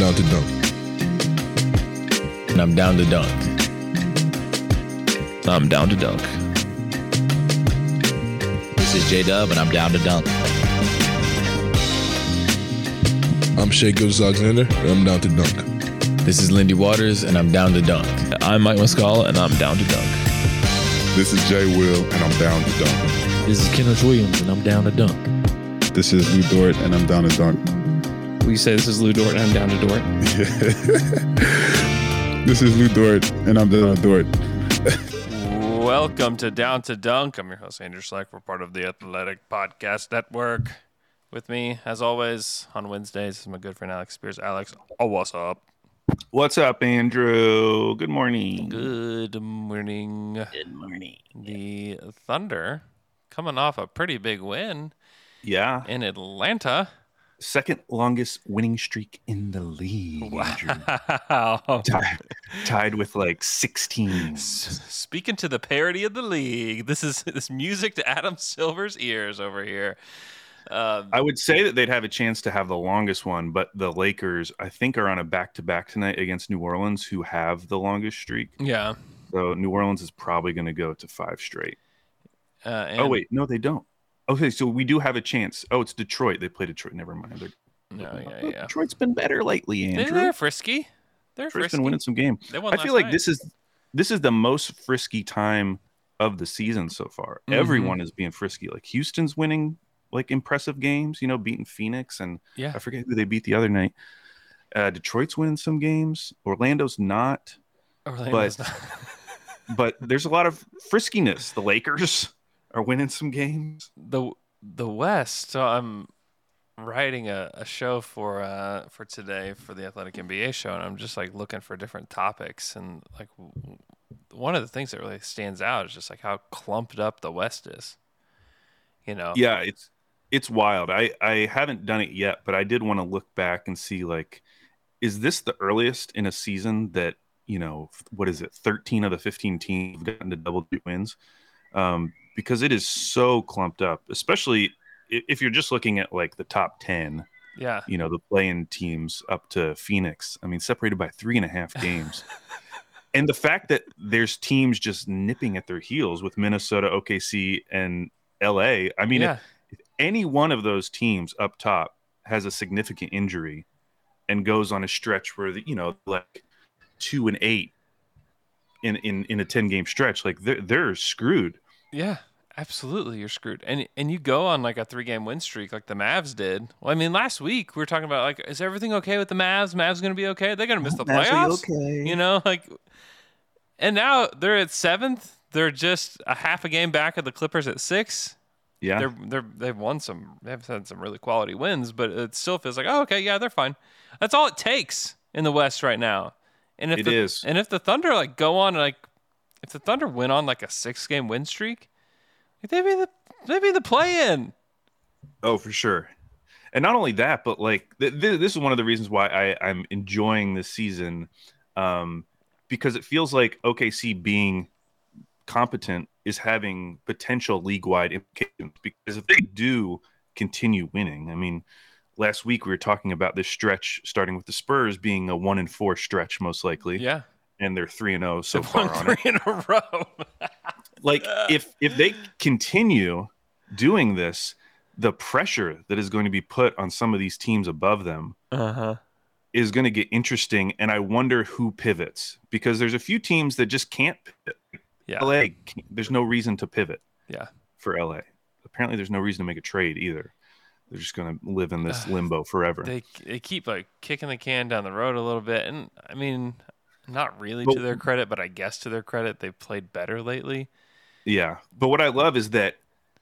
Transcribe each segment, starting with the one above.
I'm down to dunk. and I'm down to dunk. I'm down to dunk. This is J Dub, and I'm down to dunk. I'm Shai Gilgeous-Alexander, and I'm down to dunk. This is Lindy Waters, and I'm down to dunk. I'm Mike Muscala, and I'm down to dunk. This is Jay Will, and I'm down to dunk. This is Kenrich Williams, and I'm down to dunk. This is Lu Dort, and I'm down to dunk. Will you say this is Lu Dort, and I'm down to Dort? this is Lu Dort, and I'm down to Dort. Welcome to Down to Dunk. I'm your host, Andrew Schlecht. We're part of the Athletic Podcast Network. With me, as always, on Wednesdays is my good friend Alex Spears. Alex, oh, what's up? What's up, Andrew? Good morning. Good morning. Good morning. The Thunder coming off a pretty big win Yeah, in Atlanta. Second longest winning streak in the league. Wow. tied, tied with like 16. S- Speaking to the parody of the league, this is this music to Adam Silver's ears over here. Um, I would say that they'd have a chance to have the longest one, but the Lakers, I think, are on a back to back tonight against New Orleans, who have the longest streak. yeah. So New Orleans is probably going to go to five straight. Uh, and, oh, wait. No, they don't. Okay, so we do have a chance. Oh, it's Detroit. They play Detroit. Never mind. They're, No, yeah, Oh, yeah. Detroit's been better lately, Andrew. They're frisky. They're Detroit's frisky. been winning some game. They won I feel like night. this is this is the most frisky time of the season so far. Mhm. Everyone is being frisky. Like Houston's winning like impressive games, you know, beating Phoenix and Yeah. I forget who they beat the other night. Uh, Detroit's winning some games. Orlando's not, Orlando's but- not- but there's a lot of friskiness. The Lakers are winning some games. the the West. So I'm writing a, a show for uh for today for the Athletic NBA show, and I'm just like looking for different topics, and like one of the things that really stands out is just like how clumped up the West is. You know. Yeah, it's it's wild. I I haven't done it yet, but I did want to look back and see like is this the earliest in a season that, you know, what is it? 13 of the 15 teams have gotten to double digit wins. Um because it is so clumped up, especially if you're just looking at like the top 10, Yeah. you know, the playing teams up to Phoenix. I mean, separated by three and a half games. and the fact that there's teams just nipping at their heels with Minnesota, OKC, and LA. I mean, yeah. if any one of those teams up top has a significant injury and goes on a stretch where the, you know like two and eight in in in a 10 game stretch like they're they're screwed Yeah, absolutely. You're screwed. And and you go on like a three game win streak like the Mavs did. Well, I mean, last week we were talking about like, is everything okay with the Mavs? Mavs going to be okay? They're going to miss the playoffs. okay. You know, like, and now they're at seventh. They're just a half a game back of the Clippers at six. yeah They're they're they've won some. They've had some really quality wins, but it still feels like oh okay yeah they're fine. That's all it takes in the West right now. And if It the, is. and if the Thunder like go on like if the Thunder win on like a six game win streak, like, they'd be the they'd be the play in. oh for sure and not only that but like th- th- this is one of the reasons why I, i'm enjoying this season um because it feels like okc being competent is having potential league-wide implications because if they do continue winning i mean last week we were talking about this stretch starting with the spurs being a one and four stretch most likely Yeah, and they're three and oh so They've won far on it three in a row. like if if they continue doing this the pressure that is going to be put on some of these teams above them uh huh. is going to get interesting and i wonder who pivots because there's a few teams that just can't pivot Yeah. la there's no reason to pivot Yeah. for la apparently there's no reason to make a trade either they're just going to live in this limbo forever They they keep like kicking the can down the road a little bit, and I mean, not really But- to their credit, but I guess to their credit, they've played better lately. Yeah. But what I love is that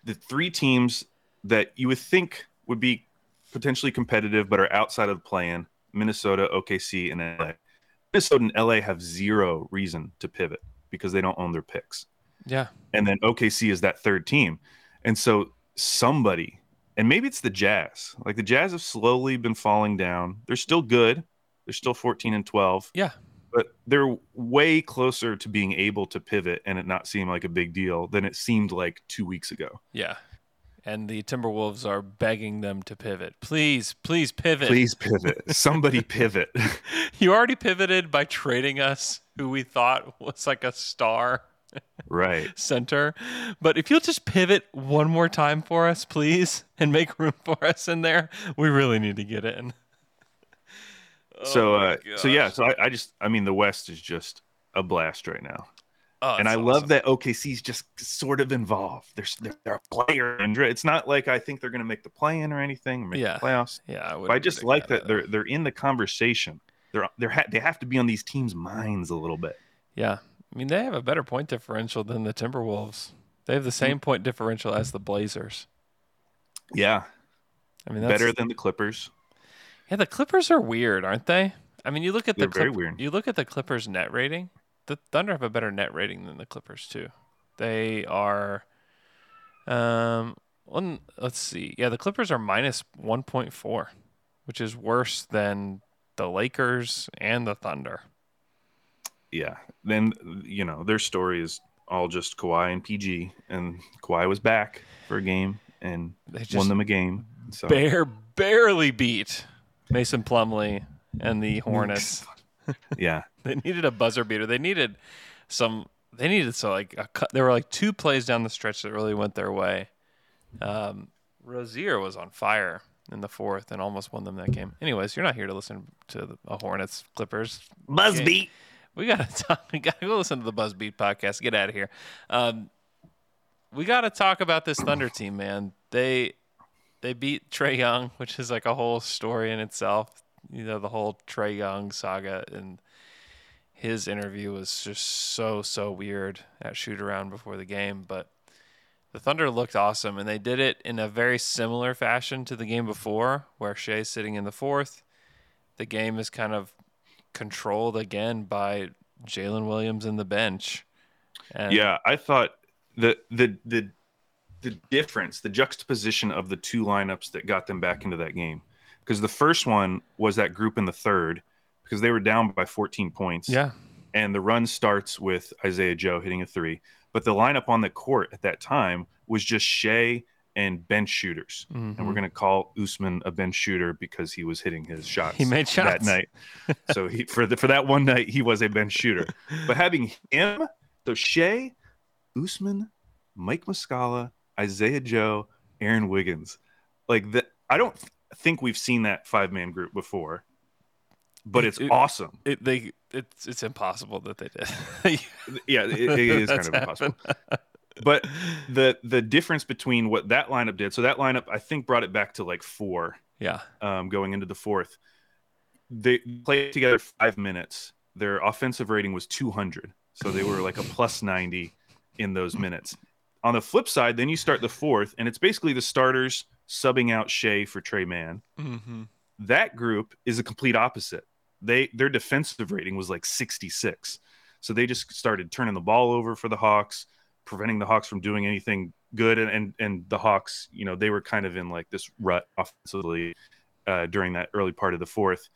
the three teams that you would think would be potentially competitive but are outside of the play-in. Minnesota, OKC, and LA. Minnesota and LA have zero reason to pivot because they don't own their picks. Yeah. And then OKC is that third team. And so somebody, and maybe it's the Jazz. Like the Jazz have slowly been falling down. They're still good. They're still 14 and 12. Yeah. But they're way closer to being able to pivot and it not seem like a big deal than it seemed like two weeks ago. Yeah. And the Timberwolves are begging them to pivot. Please, please pivot. Please pivot. Somebody pivot. you already pivoted by trading us who we thought was like a star right center. But if you'll just pivot one more time for us, please, and make room for us in there, we really need to get in. So, oh uh, so yeah, so I, I, just, I mean, the West is just a blast right now. Oh, and I awesome. love that OKC's just sort of involved. There's they're a player, and it's not like I think they're going to make the play in or anything, or make yeah. the playoffs. Yeah, I, I just like that, that they're they're in the conversation. They're they're ha- they have to be on these teams' minds a little bit. Yeah, I mean, they have a better point differential than the Timberwolves. They have the same point differential as the Blazers. Yeah. I mean, better than the Clippers. Yeah, the Clippers are weird, aren't they? I mean, you look at They're the Clip- very weird. You look at the Clippers net rating. The Thunder have a better net rating than the Clippers too. They are um one let's see. Yeah, the Clippers are minus 1.4, which is worse than the Lakers and the Thunder yeah, then you know their story is all just Kawhi and PG, and Kawhi was back for a game and they just won them a game. So. Bare barely beat Mason Plumlee and the Hornets. yeah, they needed a buzzer beater. They needed some. They needed so like a, cut. there were like two plays down the stretch that really went their way. Um, Rozier was on fire in the fourth and almost won them that game. Anyways, you're not here to listen to the Hornets Clippers buzz beat. We gotta talk. We gotta go listen to the Buzzbeat podcast. Get out of here. Um, we gotta talk about this Thunder team, man. They they beat Trae Young, which is like a whole story in itself. You know, the whole Trae Young saga and his interview was just so so weird at shoot around before the game, but the Thunder looked awesome, and they did it in a very similar fashion to the game before, where Shai's sitting in the fourth. The game is kind of controlled again by Jalen Williams in the bench. And yeah, I thought the the the the difference, the juxtaposition of the two lineups that got them back into that game. Because the first one was that group in the third, because they were down by 14 points. Yeah. And the run starts with Isaiah Joe hitting a three. But the lineup on the court at that time was just Shai and bench shooters. Mm-hmm. And we're mm-hmm. going to call Ousmane a bench shooter because he was hitting his shots. He made shots that night. so he for the, for that one night he was a bench shooter. But having him, so Shai, Ousmane, Mike Muscala, Isaiah Joe, Aaron Wiggins, like that. I don't think we've seen that five man group before, but it's it, awesome. It, they it's it's impossible that they did. yeah, it, it is kind of impossible but the the difference between what that lineup did, so that lineup I think brought it back to like four. Yeah. Um, going into the fourth, they played together five minutes. Their offensive rating was 200, so they were like a plus 90 in those minutes. On the flip side, then you start the fourth, and it's basically the starters subbing out Shai for Tre Mann. Mm-hmm. That group is a complete opposite. They their defensive rating was like 66, so they just started turning the ball over for the Hawks preventing the Hawks from doing anything good. And, and, and the Hawks, you know, they were kind of in like this rut offensively uh, during that early part of the fourth.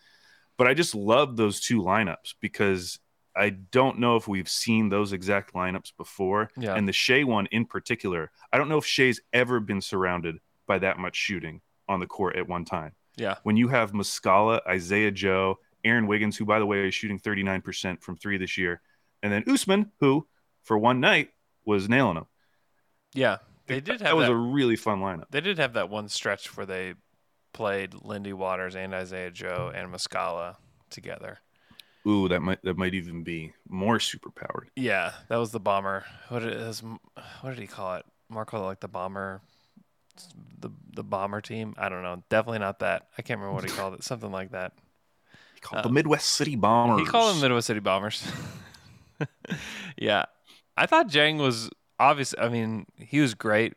But I just love those two lineups because I don't know if we've seen those exact lineups before. Yeah. And the Shai one in particular, I don't know if Shai's ever been surrounded by that much shooting on the court at one time. Yeah. When you have Muscala, Isaiah Joe, Aaron Wiggins, who by the way is shooting 39% from three this year, and then Ousmane, who for one night was nailing them. Yeah, they did. Have that was that, a really fun lineup. They did have that one stretch where they played Lindy Waters and Isaiah Joe and Muscala together. Ooh, that might that might even be more super powered. Yeah, that was the bomber. What is? What did he call it? Mark called it like the bomber, the the bomber team. I don't know. Definitely not that. I can't remember what he called it. Something like that. He called um, the Midwest City Bombers. He called them Midwest City Bombers. yeah, I thought Dieng was obvious. I mean, he was great.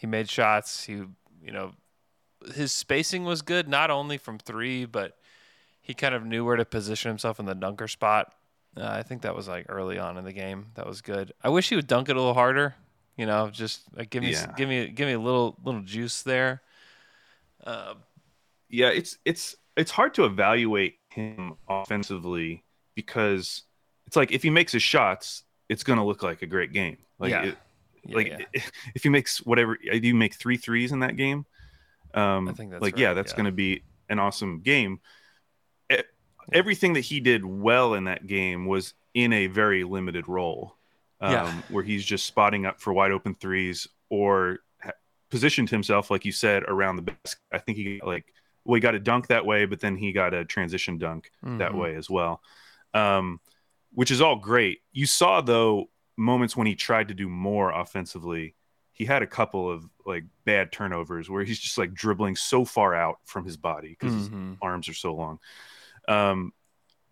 He made shots. He, you know, his spacing was good, not only from three, but he kind of knew where to position himself in the dunker spot. Uh, I think that was like early on in the game. That was good. I wish he would dunk it a little harder. You know, just like give me, Yeah. give me, give me a little, little juice there. Uh, yeah, it's it's it's hard to evaluate him offensively because it's like if he makes his shots, it's going to look like a great game. Like Yeah. it, yeah, like yeah. if he makes whatever do you make three threes in that game um I think that's like yeah that's yeah. going to be an awesome game everything that he did well in that game was in a very limited role um Yeah. where he's just spotting up for wide open threes or ha- positioned himself like you said around the basket i think he got like well he got a dunk that way but then he got a transition dunk that Mhm. way as well um which is all great. You saw though moments when he tried to do more offensively. He had a couple of like bad turnovers where he's just like dribbling so far out from his body because his Mhm. arms are so long. Um,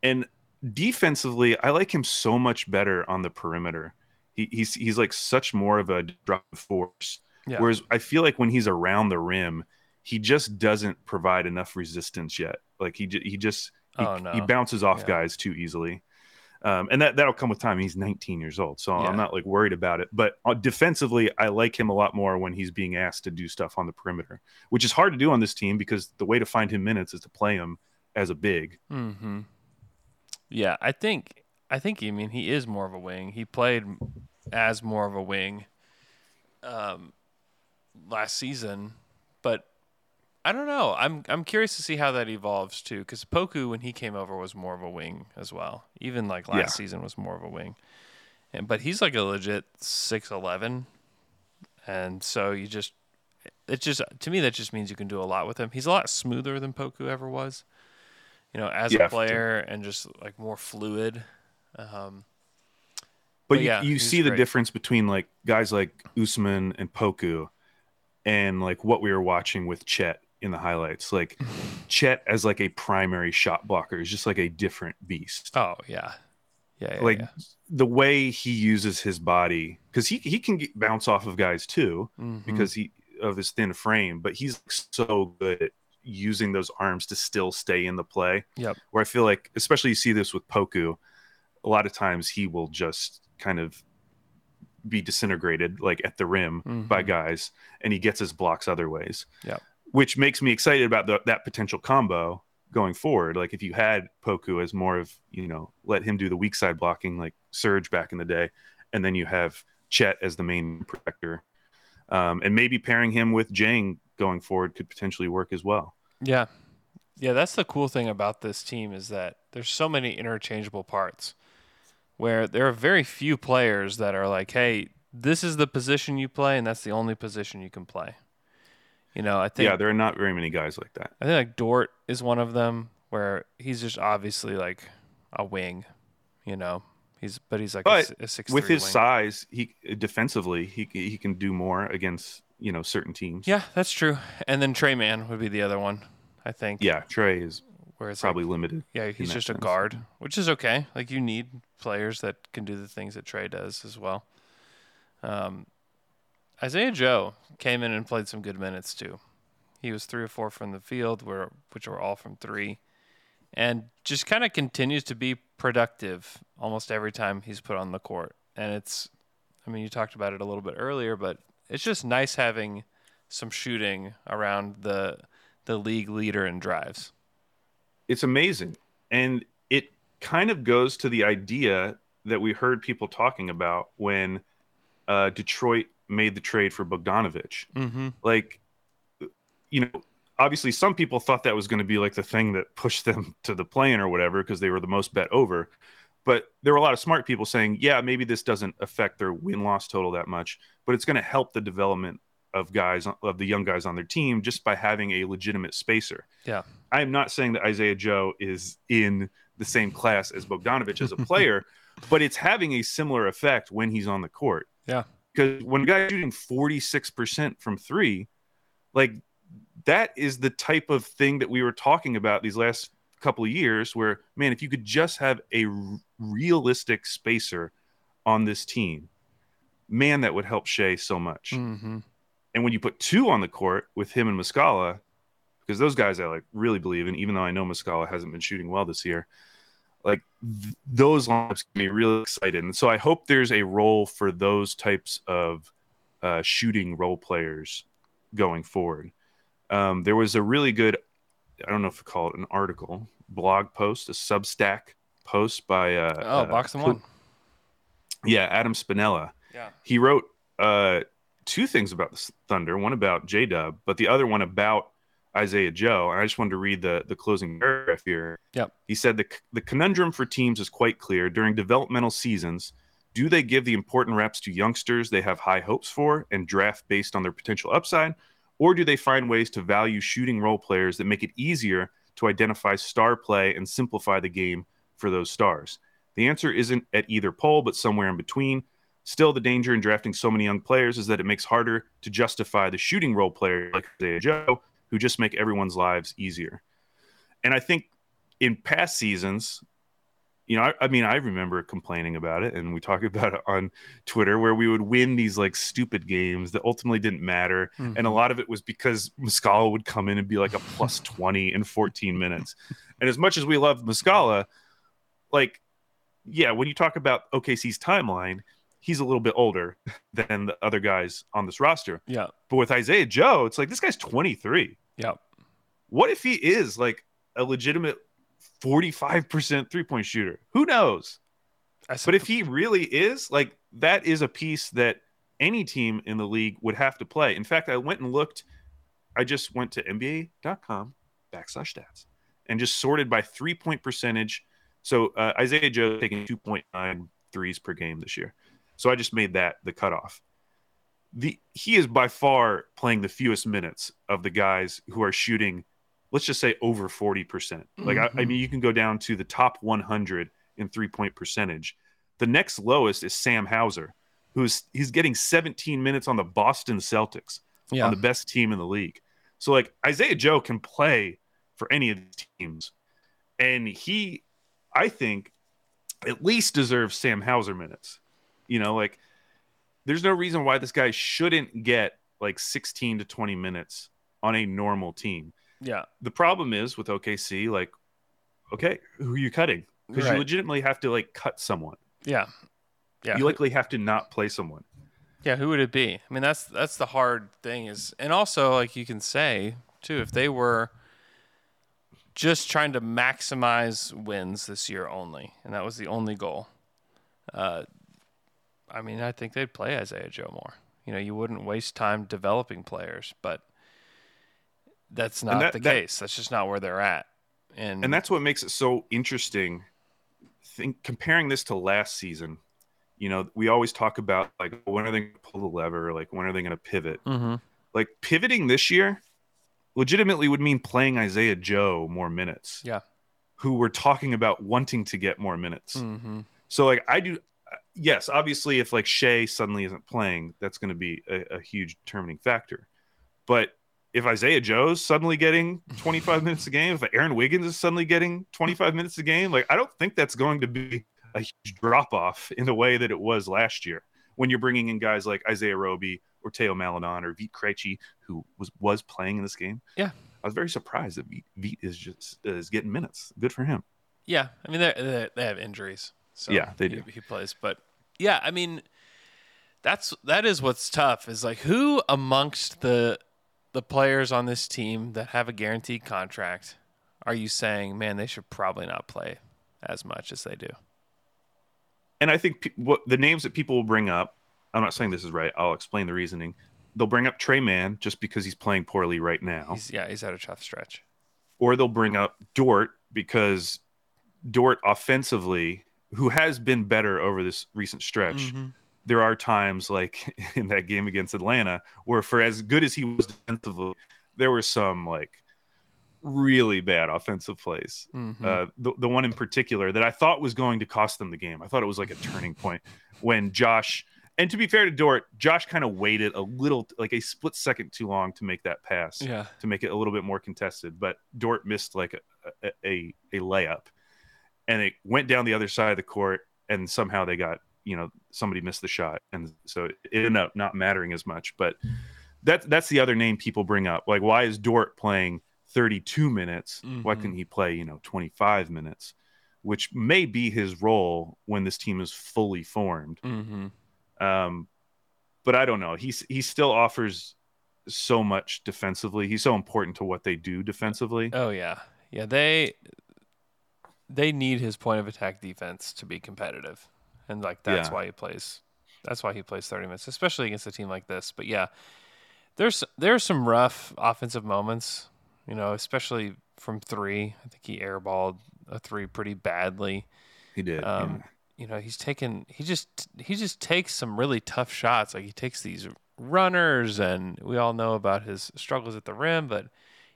and defensively, I like him so much better on the perimeter. He, he's he's like such more of a drop force. Yeah. Whereas I feel like when he's around the rim, he just doesn't provide enough resistance yet. Like he he just he, Oh, no. he bounces off Yeah. guys too easily. Um, and that that'll come with time. He's 19 years old, so Yeah. I'm not like worried about it. But uh, defensively, I like him a lot more when he's being asked to do stuff on the perimeter, which is hard to do on this team because the way to find him minutes is to play him as a big. Mm-hmm. Yeah, I think I think I mean he is more of a wing. He played as more of a wing um, last season, but I don't know. I'm I'm curious to see how that evolves too. Because Poku, when he came over, was more of a wing as well. Even like last Yeah. season was more of a wing, and but he's like a legit six eleven, and so you just it just to me that just means you can do a lot with him. He's a lot smoother than Poku ever was you know, as a player and just like more fluid. Um, But, But you, yeah, you see the difference between like guys like Ousmane and Poku and like what we were watching with Chet in the highlights. Like Chet as like a primary shot blocker is just like a different beast. oh yeah, yeah, yeah like yeah. the way he uses his body because he, he can get, bounce off of guys too Mhm. because he of his thin frame but he's so good at using those arms to still stay in the play Yep. where i feel like especially you see this with poku a lot of times he will just kind of be disintegrated like at the rim by Mhm. guys and he gets his blocks other ways Yep. which makes me excited about the, that potential combo going forward like if you had poku as more of you know let him do the weak side blocking like Serge back in the day and then you have chet as the main protector um, and maybe pairing him with dieng going forward could potentially work as well yeah, yeah. That's the cool thing about this team is that there's so many interchangeable parts. Where there are very few players that are like, hey, this is the position you play, and that's the only position you can play. You know, I think yeah there are not very many guys like that I think like Dort is one of them where he's just obviously like a wing, you know. He's but he's like a But a, six with his wing. size he defensively he, he can do more against you know certain teams Yeah, that's true. And then Tre Mann would be the other one, I think. yeah tre is where it's probably like, limited yeah, he's just a sense. guard, which is okay. Like you need players that can do the things that Tre does as well. Um, Isaiah Joe came in and played some good minutes too. He was three or four from the field, where which were all from three, and just kind of continues to be productive almost every time he's put on the court. And it's, I mean, you talked about it a little bit earlier, but it's just nice having some shooting around the the league leader in drives. it's amazing and it kind of goes to the idea that we heard people talking about when uh, detroit made the trade for bogdanovic Mm-hmm. like you know obviously some people thought that was going to be like the thing that pushed them to the plane or whatever because they were the most bet over but there were a lot of smart people saying yeah maybe this doesn't affect their win-loss total that much but it's going to help the development of guys of the young guys on their team just by having a legitimate spacer Yeah. i am not saying that isaiah joe is in the same class as bogdanovic as a player but it's having a similar effect when he's on the court Yeah. because when a guy's shooting 46% from three like that is the type of thing that we were talking about these last couple of years where man if you could just have a r- realistic spacer on this team man that would help Shai so much Mm-hmm. and when you put two on the court with him and Muscala because those guys I like really believe in. Even though I know Muscala hasn't been shooting well this year, like th- those lineups get me really excited. And so I hope there's a role for those types of uh, shooting role players going forward. Um, there was a really good, I don't know if I call it an article, blog post, a Substack post by uh, oh, uh, box and one. Yeah, Adam Spinella. Yeah. He wrote uh, two things about the Thunder, one about J Dub, but the other one about Isaiah Joe. And I just wanted to read the, the closing paragraph here. Yep. He said the, the conundrum for teams is quite clear. During developmental seasons, do they give the important reps to youngsters they have high hopes for and draft based on their potential upside? Or do they find ways to value shooting role players that make it easier to identify star play and simplify the game for those stars? The answer isn't at either pole, but somewhere in between. Still, the danger in drafting so many young players is that it makes harder to justify the shooting role player like Isaiah Joe, who just make everyone's lives easier. And I think in past seasons, you know, I, I, mean, I remember complaining about it, and we talked about it on Twitter, where we would win these like stupid games that ultimately didn't matter, mm-hmm. and a lot of it was because Muscala would come in and be like a plus twenty in fourteen minutes. And as much as we love Muscala, like, yeah, when you talk about OKC's timeline, he's a little bit older than the other guys on this roster. Yeah, but with Isaiah Joe, it's like this guy's twenty three. Yeah, what if he is like a legitimate 45% three point shooter. Who knows? But if he really is, like, that is a piece that any team in the league would have to play. In fact, I went and looked, I just went to NBA.com backslash stats and just sorted by three point percentage. So uh, Isaiah Joe taking 2.9 threes per game this year. So I just made that the cutoff. The he is by far playing the fewest minutes of the guys who are shooting let's just say over 40%. Like, mm-hmm. I, I, Mm-hmm. mean, you can go down to the top 100 in three point percentage. The next lowest is Sam Hauser, who's he's getting 17 minutes on the Boston Celtics, yeah. on the best team in the league. So, like, Isaiah Joe can play for any of the teams. And he, I think, at least deserves Sam Hauser minutes. You know, like, there's no reason why this guy shouldn't get like 16 to 20 minutes on a normal team. Yeah. The problem is with OKC, like, okay, who are you cutting? Because Right. you legitimately have to like cut someone. Yeah. Yeah. You likely have to not play someone. Yeah, who would it be? I mean, that's that's the hard thing is, and also like you can say too, if they were just trying to maximize wins this year only, and that was the only goal. Uh, I mean, I think they'd play Isaiah Joe more. You know, you wouldn't waste time developing players, but that's not that- the that- case. That's just not where they're at. And And that's what makes it so interesting. Think comparing this to last season, you know, we always talk about like when are they going to pull the lever? Like when are they going to pivot? Mhm. Like pivoting this year, legitimately would mean playing Isaiah Joe more minutes. Yeah. Who were talking about wanting to get more minutes. Mhm. So like I do, yes, obviously if like Shai suddenly isn't playing, that's going to be a, a huge determining factor. But if Isaiah Joe's suddenly getting 25 minutes a game, if Aaron Wiggins is suddenly getting 25 minutes a game, like I don't think that's going to be a huge drop off in the way that it was last year when you're bringing in guys like Isaiah Roby or Theo Maledon or Vit Krejci, who was was playing in this game. Yeah. I was very surprised that Vit, Vit is just is getting minutes. Good for him. Yeah, I mean they they they have injuries. So Yeah, they he- do. He, plays, but yeah, I mean that's that is what's tough is like who amongst the the players on this team that have a guaranteed contract are you saying, man, they should probably not play as much as they do? and I think pe- what the names that people will bring up, I'm not saying this is right. I'll explain the reasoning. They'll bring up Tre Mann just because he's playing poorly right now, He's yeah, he's had a tough stretch. or they'll bring up Dort because Dort offensively, who has been better over this recent stretch, mm-hmm. There are times like in that game against Atlanta where, for as good as he was defensively, there were some like really bad offensive plays. Mhm. Uh, the, the one in particular that I thought was going to cost them the game. I thought it was like a turning point when Josh, and to be fair to Dort, Josh kind of waited a little, like a split second too long to make that pass Yeah. to make it a little bit more contested. But Dort missed like a, a, a, a layup and it went down the other side of the court and somehow they got, you know, somebody missed the shot. And so it ended up not mattering as much. But that, that's the other name people bring up. Like, why is Dort playing 32 minutes. Mm-hmm. Why couldn't he play, you know, 25 minutes, which may be his role when this team is fully formed. Mm-hmm. Um, but I don't know. He's he still offers so much defensively. He's so important to what they do defensively. Oh yeah, yeah. They they need his point of attack defense to be competitive, and like that's Yeah. why he plays. That's why he plays thirty minutes, especially against a team like this. But yeah, there's there's some rough offensive moments. You know, especially from three. I think he airballed a three pretty badly. He did. Um, you know, he's taken he just he just takes some really tough shots. Like he takes these runners, and we all know about his struggles at the rim, but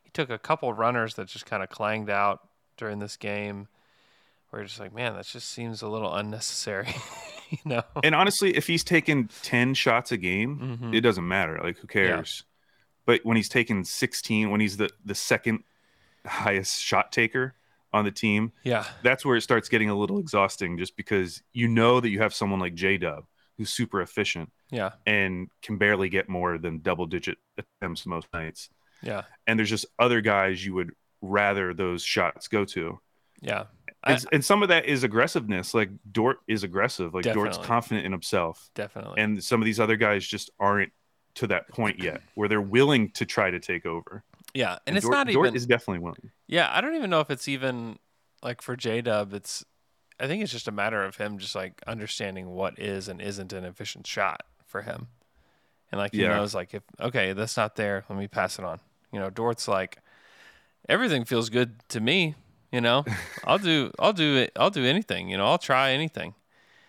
he took a couple runners that just kind of clanged out during this game. Where you're just like, man, that just seems a little unnecessary. you know? And honestly, if he's taking 10 shots a game, Mhm. it doesn't matter. Like who cares? But when he's taking 16, when he's the the second highest shot taker on the team, Yeah, that's where it starts getting a little exhausting just because you know that you have someone like J Dub who's super efficient yeah, and can barely get more than double digit attempts most nights. yeah, And there's just other guys you would rather those shots go to. yeah. And, and some of that is aggressiveness. Like Dort is aggressive. Like Dort's confident in himself. definitely. And some of these other guys just aren't to that point yet where they're willing to try to take over. yeah, and, it's Dort, not even. Dort is definitely willing. Yeah, I don't even know if it's even like for J Dub. It's I think it's just a matter of him just like understanding what is and isn't an efficient shot for him, and like he Yeah. knows like if okay that's not there, let me pass it on. You know, Dort's like everything feels good to me. You know, I'll do I'll do it I'll do anything. You know, I'll try anything,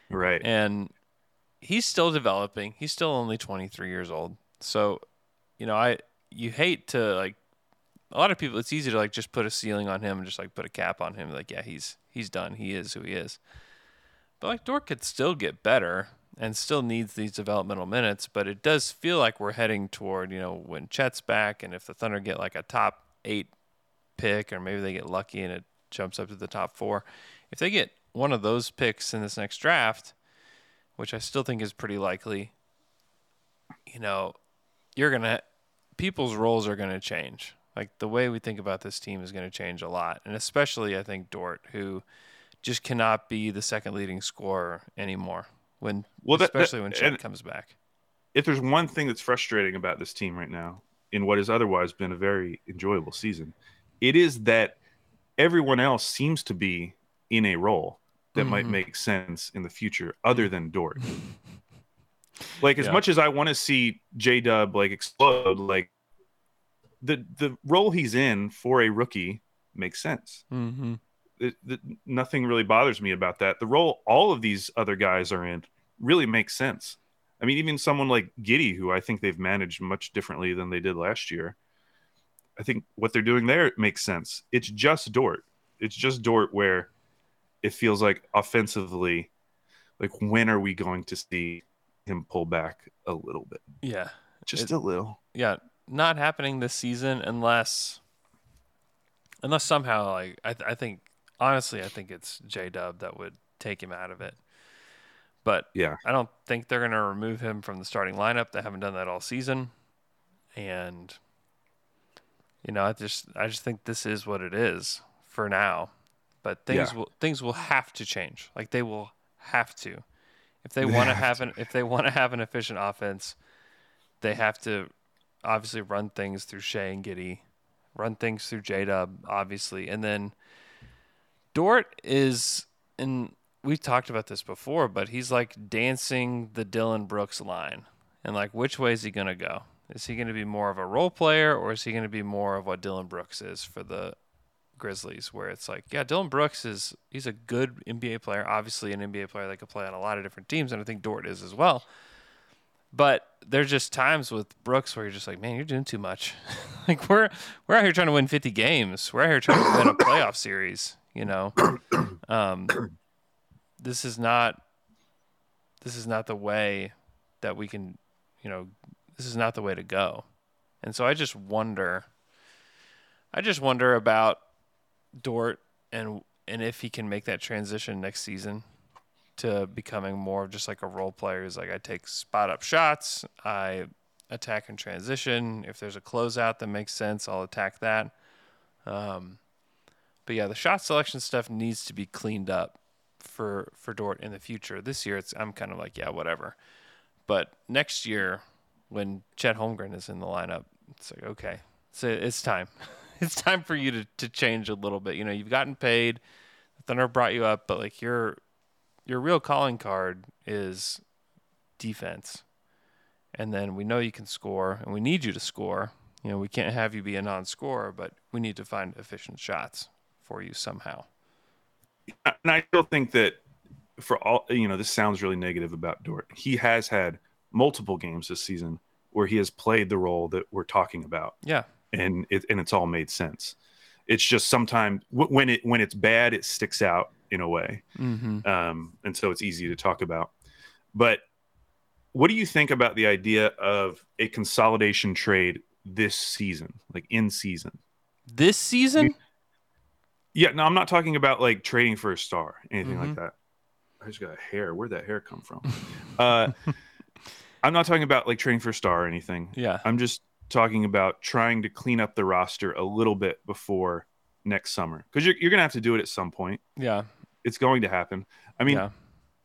Right. and he's still developing. He's still only 23 years old. So, you know, I you hate to like a lot of people it's easy to like just put a ceiling on him and just like put a cap on him like yeah, he's he's done. He is who he is. But like Dort could still get better and still needs these developmental minutes, but it does feel like we're heading toward, you know, when Chet's back and if the Thunder get like a top 8 pick or maybe they get lucky and it jumps up to the top 4. If they get one of those picks in this next draft, which I still think is pretty likely, you know, you're going to, people's roles are going to change. Like the way we think about this team is going to change a lot. And especially, I think, Dort, who just cannot be the second leading scorer anymore when, Well, that- that- especially when Chet comes back. if there's one thing that's frustrating about this team right now in what has otherwise been a very enjoyable season, it is that everyone else seems to be in a role that might Mhm. make sense in the future other than Dort. like as Yeah. much as I want to see J Dub like explode, like the the role he's in for a rookie makes sense. Mm-hmm. It, it- nothing really bothers me about that. The role all of these other guys are in really makes sense. I mean, even someone like Giddey, who I think they've managed much differently than they did last year. I think what they're doing there makes sense. It's just Dort. It's just Dort where it feels like offensively, like when are we going to see him pull back a little bit? Yeah. Just It- a little. yeah, not happening this season unless unless somehow like I th- I think honestly I think it's J Dub that would take him out of it. But Yeah. I don't think they're going to remove him from the starting lineup. They haven't done that all season. And you know, I just I just think this is what it is for now. But things Yeah. will things will have to change. Like they will have to. If they want to have an if they want to have an efficient offense, they have to obviously run things through Shai and Giddey, run things through J Dub, obviously, and then Dort is and we've talked about this before, but he's like dancing the Dillon Brooks line. And like which way is he gonna go? Is he gonna be more of a role player or is he gonna be more of what Dillon Brooks is for the Grizzlies, where it's like, yeah, Dillon Brooks is he's a good NBA player, obviously an NBA player that could play on a lot of different teams, and I think Dort is as well. But there's just times with Brooks where you're just like, man, you're doing too much. like we're we're out here trying to win 50 games. We're out here trying to win a playoff series. You know, um, this is not this is not the way that we can. You know, this is not the way to go. And so I just wonder. I just wonder about Dort and and if he can make that transition next season to becoming more of just like a role player. He's like I take spot up shots, I attack and transition. If there's a closeout that makes sense, I'll attack that. Um, but yeah, the shot selection stuff needs to be cleaned up for for Dort in the future. This year, it's I'm kind of like yeah, whatever. But next year, when Chet Holmgren is in the lineup, it's like okay, so it's time. it's time for you to to change a little bit. You know, you've gotten paid. The Thunder brought you up, but like your your real calling card is defense. And then we know you can score, and we need you to score. You know, we can't have you be a non-scorer, but we need to find efficient shots for you somehow. And I still think that for all you know, this sounds really negative about Dort. He has had multiple games this season where he has played the role that we're talking about. Yeah, and it and it's all made sense. It's just sometimes when it when it's bad, it sticks out in a way, mm-hmm. um, and so it's easy to talk about. But what do you think about the idea of a consolidation trade this season, like in season? This season? Yeah, no, I'm not talking about like trading for a star, anything mm-hmm. like that. I just got a hair. Where'd that hair come from? uh, I'm not talking about like trading for a star or anything. Yeah. I'm just talking about trying to clean up the roster a little bit before next summer because you're, you're going to have to do it at some point. Yeah. It's going to happen. I mean, yeah.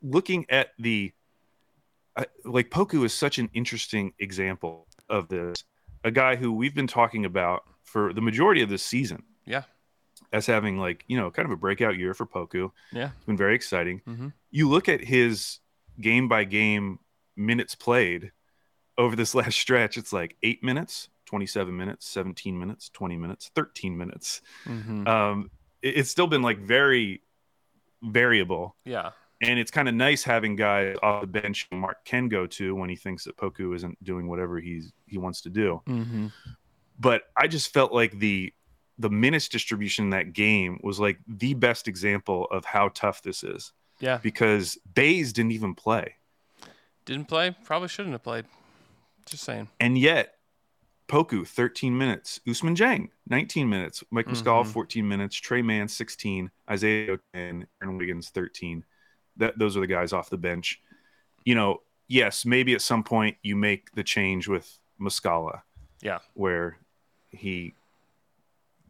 looking at the, uh, like Poku is such an interesting example of this. A guy who we've been talking about for the majority of this season. Yeah as having like you know kind of a breakout year for Poku. Yeah, it's been very exciting. Mm-hmm. You look at his game by game minutes played over this last stretch. It's like eight minutes, twenty-seven minutes, seventeen minutes, twenty minutes, thirteen minutes. Mm-hmm. Um, it, it's still been like very variable. Yeah. And it's kind of nice having guys off the bench Mark can go to when he thinks that Poku isn't doing whatever he's he wants to do. Mm-hmm. But I just felt like the the minutes distribution in that game was like the best example of how tough this is. Yeah. Because Bays didn't even play. Didn't play. Probably shouldn't have played. Just saying. And yet, Poku, 13 minutes. Ousmane Dieng, 19 minutes. Mike Muscala, mm-hmm. 14 minutes. Tre Mann, 16. Isaiah 10. Aaron Wiggins, 13. That, those are the guys off the bench. You know, yes, maybe at some point you make the change with Muscala. Yeah. Where he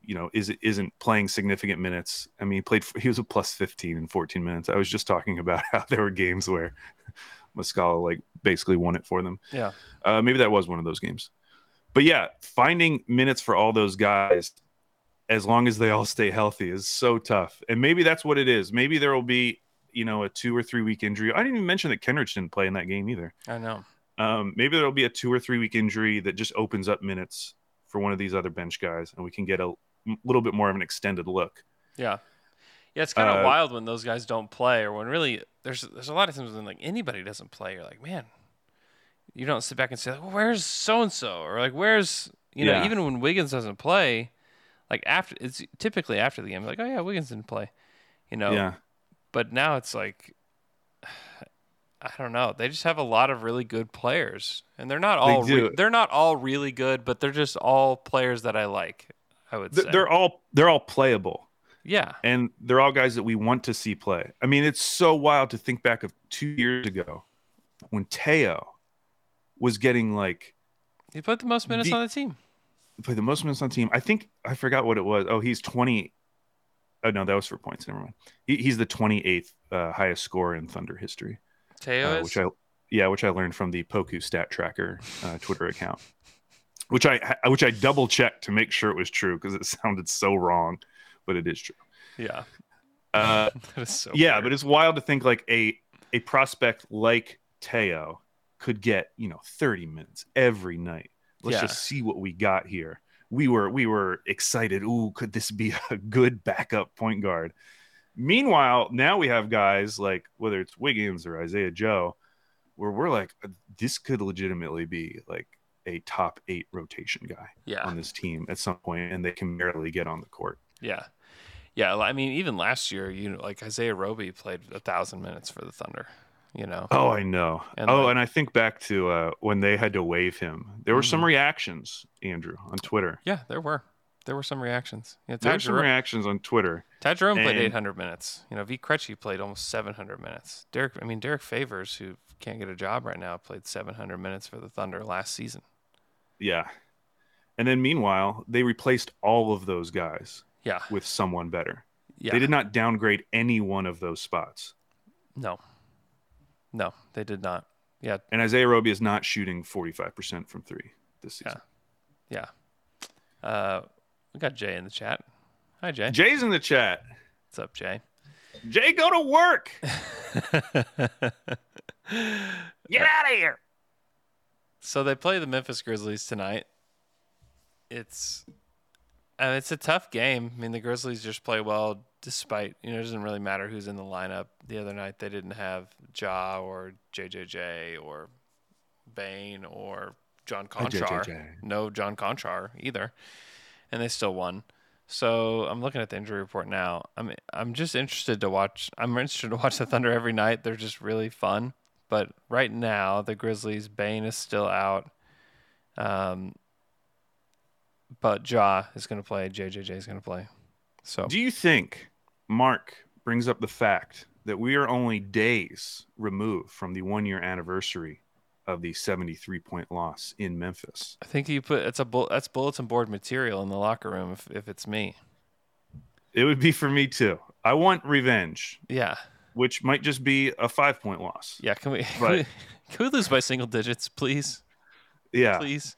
you know is isn't playing significant minutes. I mean, he played he was a plus 15 in 14 minutes. I was just talking about how there were games where Muscala like basically won it for them. Yeah. Uh, maybe that was one of those games. But yeah, finding minutes for all those guys as long as they all stay healthy is so tough. And maybe that's what it is. Maybe there will be, you know, a 2 or 3 week injury. I didn't even mention that Kenrich didn't play in that game either. I know. Um, maybe there'll be a 2 or 3 week injury that just opens up minutes for one of these other bench guys and we can get a little bit more of an extended look. Yeah. Yeah, it's kind of uh, wild when those guys don't play, or when really there's there's a lot of times when like anybody doesn't play, you're like, man, you don't sit back and say, like, well, where's so and so, or like, where's you know, yeah. even when Wiggins doesn't play, like after it's typically after the game, like, oh yeah, Wiggins didn't play, you know. Yeah. But now it's like, I don't know. They just have a lot of really good players, and they're not all they re- they're not all really good, but they're just all players that I like. I would say they're all they're all playable. Yeah, and they're all guys that we want to see play. I mean, it's so wild to think back of two years ago when Theo was getting like he played the most minutes the, on the team. He played the most minutes on the team. I think I forgot what it was. Oh, he's twenty. Oh no, that was for points. Never mind. He, he's the twenty eighth uh, highest score in Thunder history. Theo uh, which I yeah, which I learned from the Poku Stat Tracker uh, Twitter account which I which I double checked to make sure it was true because it sounded so wrong, but it is true. Yeah. Uh, that is so yeah, weird. but it's wild to think like a a prospect like Theo could get you know 30 minutes every night. Let's yeah. just see what we got here. We were we were excited. Ooh, could this be a good backup point guard? Meanwhile, now we have guys like whether it's Wiggins or Isaiah Joe, where we're like, this could legitimately be like a top eight rotation guy yeah. on this team at some point, and they can barely get on the court. Yeah, yeah. I mean, even last year, you know, like Isaiah Roby played a thousand minutes for the Thunder. You know. Oh, I know. And oh, like, and I think back to uh, when they had to waive him. There were mm-hmm. some reactions, Andrew, on Twitter. Yeah, there were. There were some reactions. Yeah, there were some Jerome, reactions on Twitter. Ty Jerome and, played 800 minutes. You know, V. Krejci played almost 700 minutes. Derrick, I mean, Derrick Favors, who can't get a job right now, played 700 minutes for the Thunder last season. Yeah. And then meanwhile, they replaced all of those guys Yeah. with someone better. Yeah. They did not downgrade any one of those spots. No. No, they did not. Yeah. And Isaiah Roby is not shooting 45% from three this season. Yeah. Uh, we got Jay in the chat. Hi, Jay. Jay's in the chat. What's up, Jay? Jay, go to work. Get out of here. So they play the Memphis Grizzlies tonight. It's uh, it's a tough game. I mean, the Grizzlies just play well despite you know it doesn't really matter who's in the lineup. The other night they didn't have Ja or JJJ or Bain or John Konchar. No John Konchar either, and they still won. So I'm looking at the injury report now. I'm I'm just interested to watch. I'm interested to watch the Thunder every night. They're just really fun. But right now, the Grizzlies, Bain is still out. Um, but Ja is going to play. JJJ is going to play. So Do you think Mark brings up the fact that we are only days removed from the one year anniversary of the 73 point loss in Memphis? I think you put it's a bull, that's bulletin board material in the locker room. If if it's me, It would be for me too. I want revenge, yeah, which might just be a five point loss. yeah. Can we can, we can we lose by single digits, please? Yeah. Please.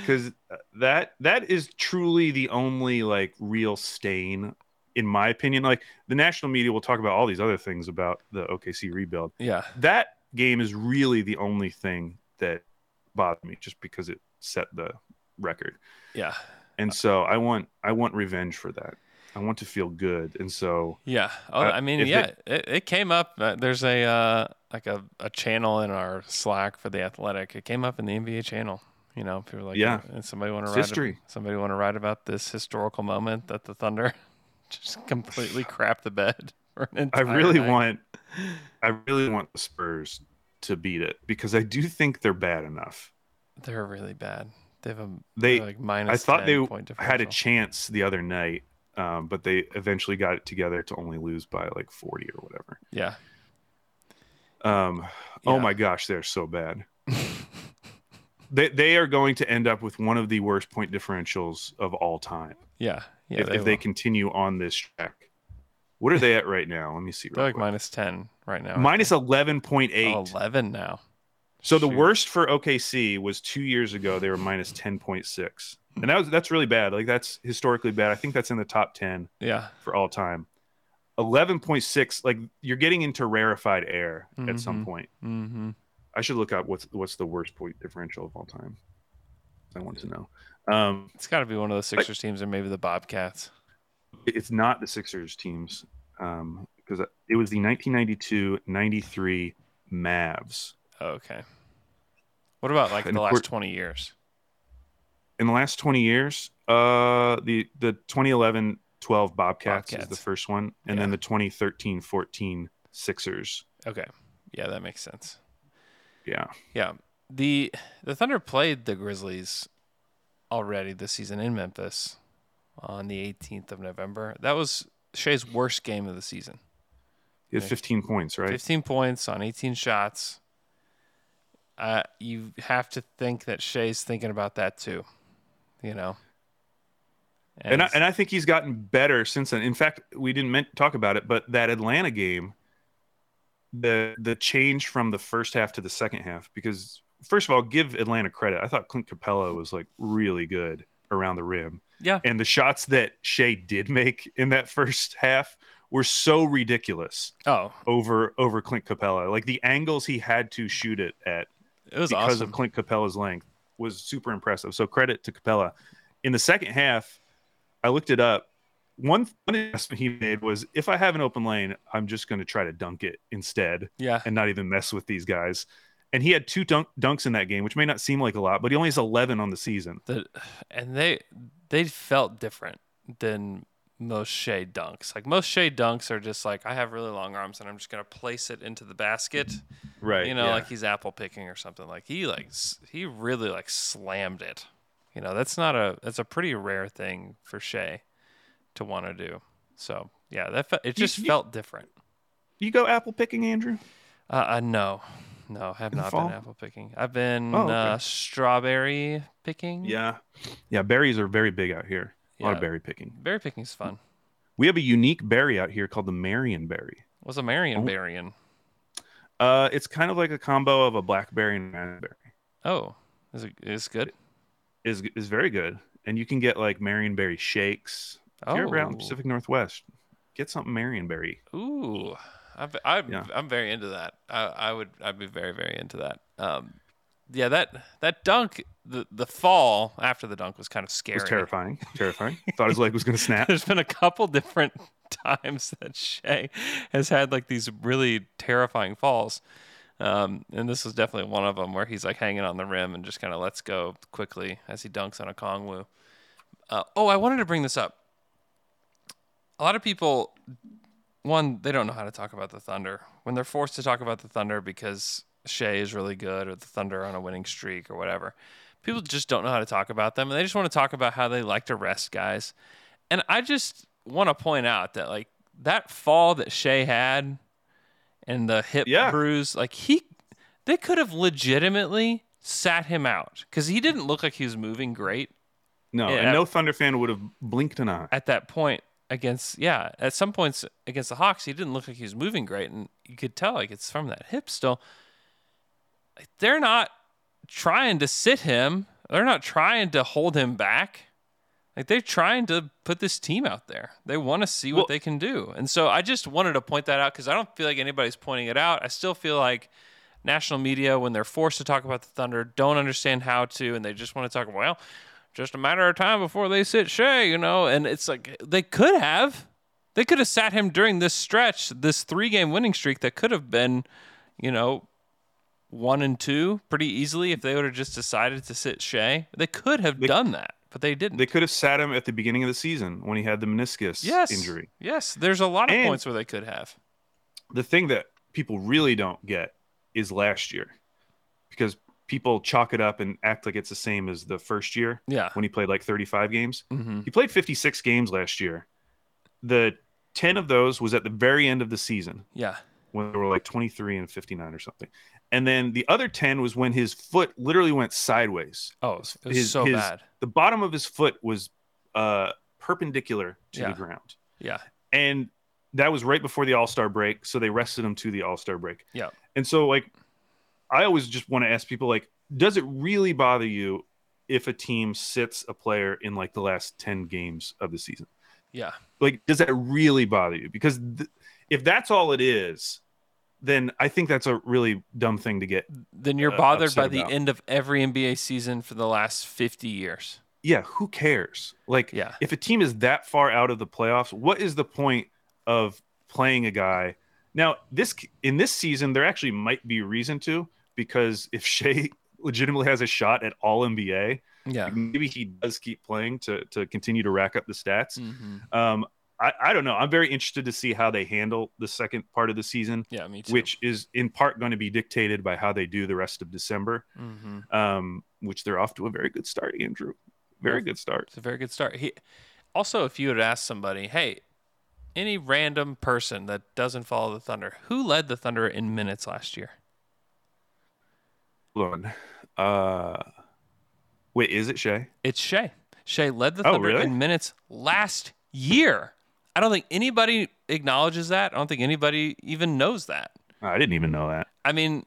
Because that that is truly the only like real stain in my opinion like the national media will talk about all these other things about the okc rebuild Yeah, that game is really the only thing that bothered me just because it set the record yeah, and so i want i want revenge for that i want to feel good and so yeah. Oh, Uh, I mean, yeah. It, it came up. Uh, there's a uh, like a, a channel in our Slack for the Athletic. It came up in the NBA channel. You know, people like, Yeah. and somebody want to write history. somebody want to write about this historical moment that the Thunder just completely crap the bed. I really night. want i really want the spurs to beat it because i do think they're bad enough They're really bad. They have a They- like minus. I thought 10 they had a chance the other night, um, but they eventually got it together to only lose by like 40 or whatever. Yeah, Um, Oh my gosh, they're so bad. they, they are going to end up with one of the worst point differentials of all time yeah, yeah. if, they, if they continue on this track. What are they at right now? Let me see. They're like minus ten right now. Minus 11.8. Oh, 11 now. So the worst for OKC was two years ago. They were minus ten point six, and that was that's really bad. Like that's historically bad. I think that's in the top ten Yeah, for all time. Eleven point six, like you're getting into rarefied air at some Mhm. point. mm-hmm. I should look up what's what's the worst point differential of all time. I want to know. Um, it's got to be one of the Sixers teams or maybe the Bobcats. it's not the Sixers teams um, because it was the 1992-93 Mavs. Okay. What about like And the we're- last 20 years? in the last 20 years, uh, the the 2011 12 Bobcats, is the first one, and Yeah. then the 2013 14 Sixers. Okay, yeah, that makes sense. Yeah. Yeah, the the Thunder played the Grizzlies already this season in Memphis on the 18th of November. That was Shai's worst game of the season. He had 15 points, right? 15 points on 18 shots. Uh, you have to think that Shai's thinking about that too. You know. And I, and I think he's gotten better since then. In fact, we didn't meant talk about it, but that Atlanta game, the the change from the first half to the second half, because first of all, give Atlanta credit. I thought Clint Capela was like really good around the rim. Yeah. And the shots that Shai did make in that first half were so ridiculous oh, over over Clint Capela. Like the angles he had to shoot it at it was because awesome. of Clint Capela's length was super impressive. So credit to Capela. In the second half, I looked it up. One, one investment he made was if I have an open lane, I'm just going to try to dunk it instead yeah. and not even mess with these guys. And he had two dunk, dunks in that game, which may not seem like a lot, but he only has 11 on the season. The, and they they felt different than most Shai dunks. Like most Shai dunks are just like I have really long arms and I'm just gonna place it into the basket. Right. You know, like he's apple picking or something. Like he like he really like slammed it. You know, that's not a that's a pretty rare thing for Shai to want to do. So yeah, that fe- it just you- felt different. you go apple picking, Andrew? Uh, uh no, No, have In not been apple picking. I've been Oh, okay. uh, strawberry picking. Yeah, yeah. Berries are very big out here. A lot of berry picking. Berry picking is fun. We have a unique berry out here called the Marion berry. What's a Marion Oh. berryin? Uh, it's kind of like a combo of a blackberry and raspberry. Oh, is it is good? is is very good, and you can get like Marionberry shakes. If you're around Oh. Pacific Northwest, get something Marionberry. Ooh, I'm I'm, Yeah. I'm very into that. I, I would I'd be very very into that. Um, yeah, that that dunk, the the fall after the dunk was kind of It scary. was terrifying. terrifying. Thought his leg was going to snap. There's been a couple different times that Shai has had like these really terrifying falls. Um, and this was definitely one of them where he's like hanging on the rim and just kind of lets go quickly as he dunks on Okongwu. Uh, oh, I wanted to bring this up. A lot of people, one, they don't know how to talk about the Thunder when they're forced to talk about the Thunder because Shai is really good or the Thunder on a winning streak or whatever. People just don't know how to talk about them and they just want to talk about how they like to rest guys. And I just want to point out that like that fall that Shai had and the hip Yeah. bruise, like he, they could have legitimately sat him out because he didn't look like he was moving great No, and no Thunder fan would have blinked an eye. at that point against yeah at some points against the hawks he didn't look like he was moving great and you could tell like it's from that hip still. Like, they're not trying to sit him. They're not trying to hold him back. Like they're trying to put this team out there. They want to see what Well- they can do. And so i just wanted to point that out because i don't feel like anybody's pointing it out. I still feel like national media when they're forced to talk about the thunder don't understand how to and they just want to talk about well just a matter of time before they sit Shai, you know. And it's like they could have, they could have sat him during this stretch, this three game winning streak that could have been, you know, one and two pretty easily if they would have just decided to sit Shai. They could have done that, but they didn't. They could have sat him at the beginning of the season when he had the meniscus yes, injury. Yes, there's a lot of And- points where they could have. The thing that people really don't get is last year, because people chalk it up and act like it's the same as the first year Yeah. when he played like 35 games. hmm He played 56 games last year. The 10 of those was at the very end of the season Yeah. when they were like 23 and 59 or something. And then the other 10 was when his foot literally went sideways. Oh, it was, it was His- so his- bad. The bottom of his foot was uh, perpendicular to Yeah. the ground. Yeah. And that was right before the All Star break. So they rested him to the All Star break. Yeah. And so, like, I always just want to ask people, like, does it really bother you if a team sits a player in like the last 10 games of the season? Yeah. Like, does that really bother you? Because th- if that's all it is, then I think that's a really dumb thing to get. Then you're uh, bothered by the about. end of every NBA season for the last 50 years. Yeah, who cares? Like, Yeah. if a team is that far out of the playoffs, what is the point of playing a guy? Now, this in this season, there actually might be reason to because if Shai legitimately has a shot at All NBA, Yeah. maybe he does keep playing to to continue to rack up the stats. hmm Um, I, I don't know. I'm very interested to see how they handle the second part of the season, Yeah, me too. which is in part going to be dictated by how they do the rest of December. hmm Um, which they're off to a very good start, Andrew. Very good start. It's a very good start. He also, if you had asked somebody, hey, any random person that doesn't follow the Thunder, who led the Thunder in minutes last year? Hold on. Uh, wait, is it Shai? It's Shai. Shai led the Oh, Thunder really? in minutes last year. I don't think anybody acknowledges that. I don't think anybody even knows that. I didn't even know that. I mean,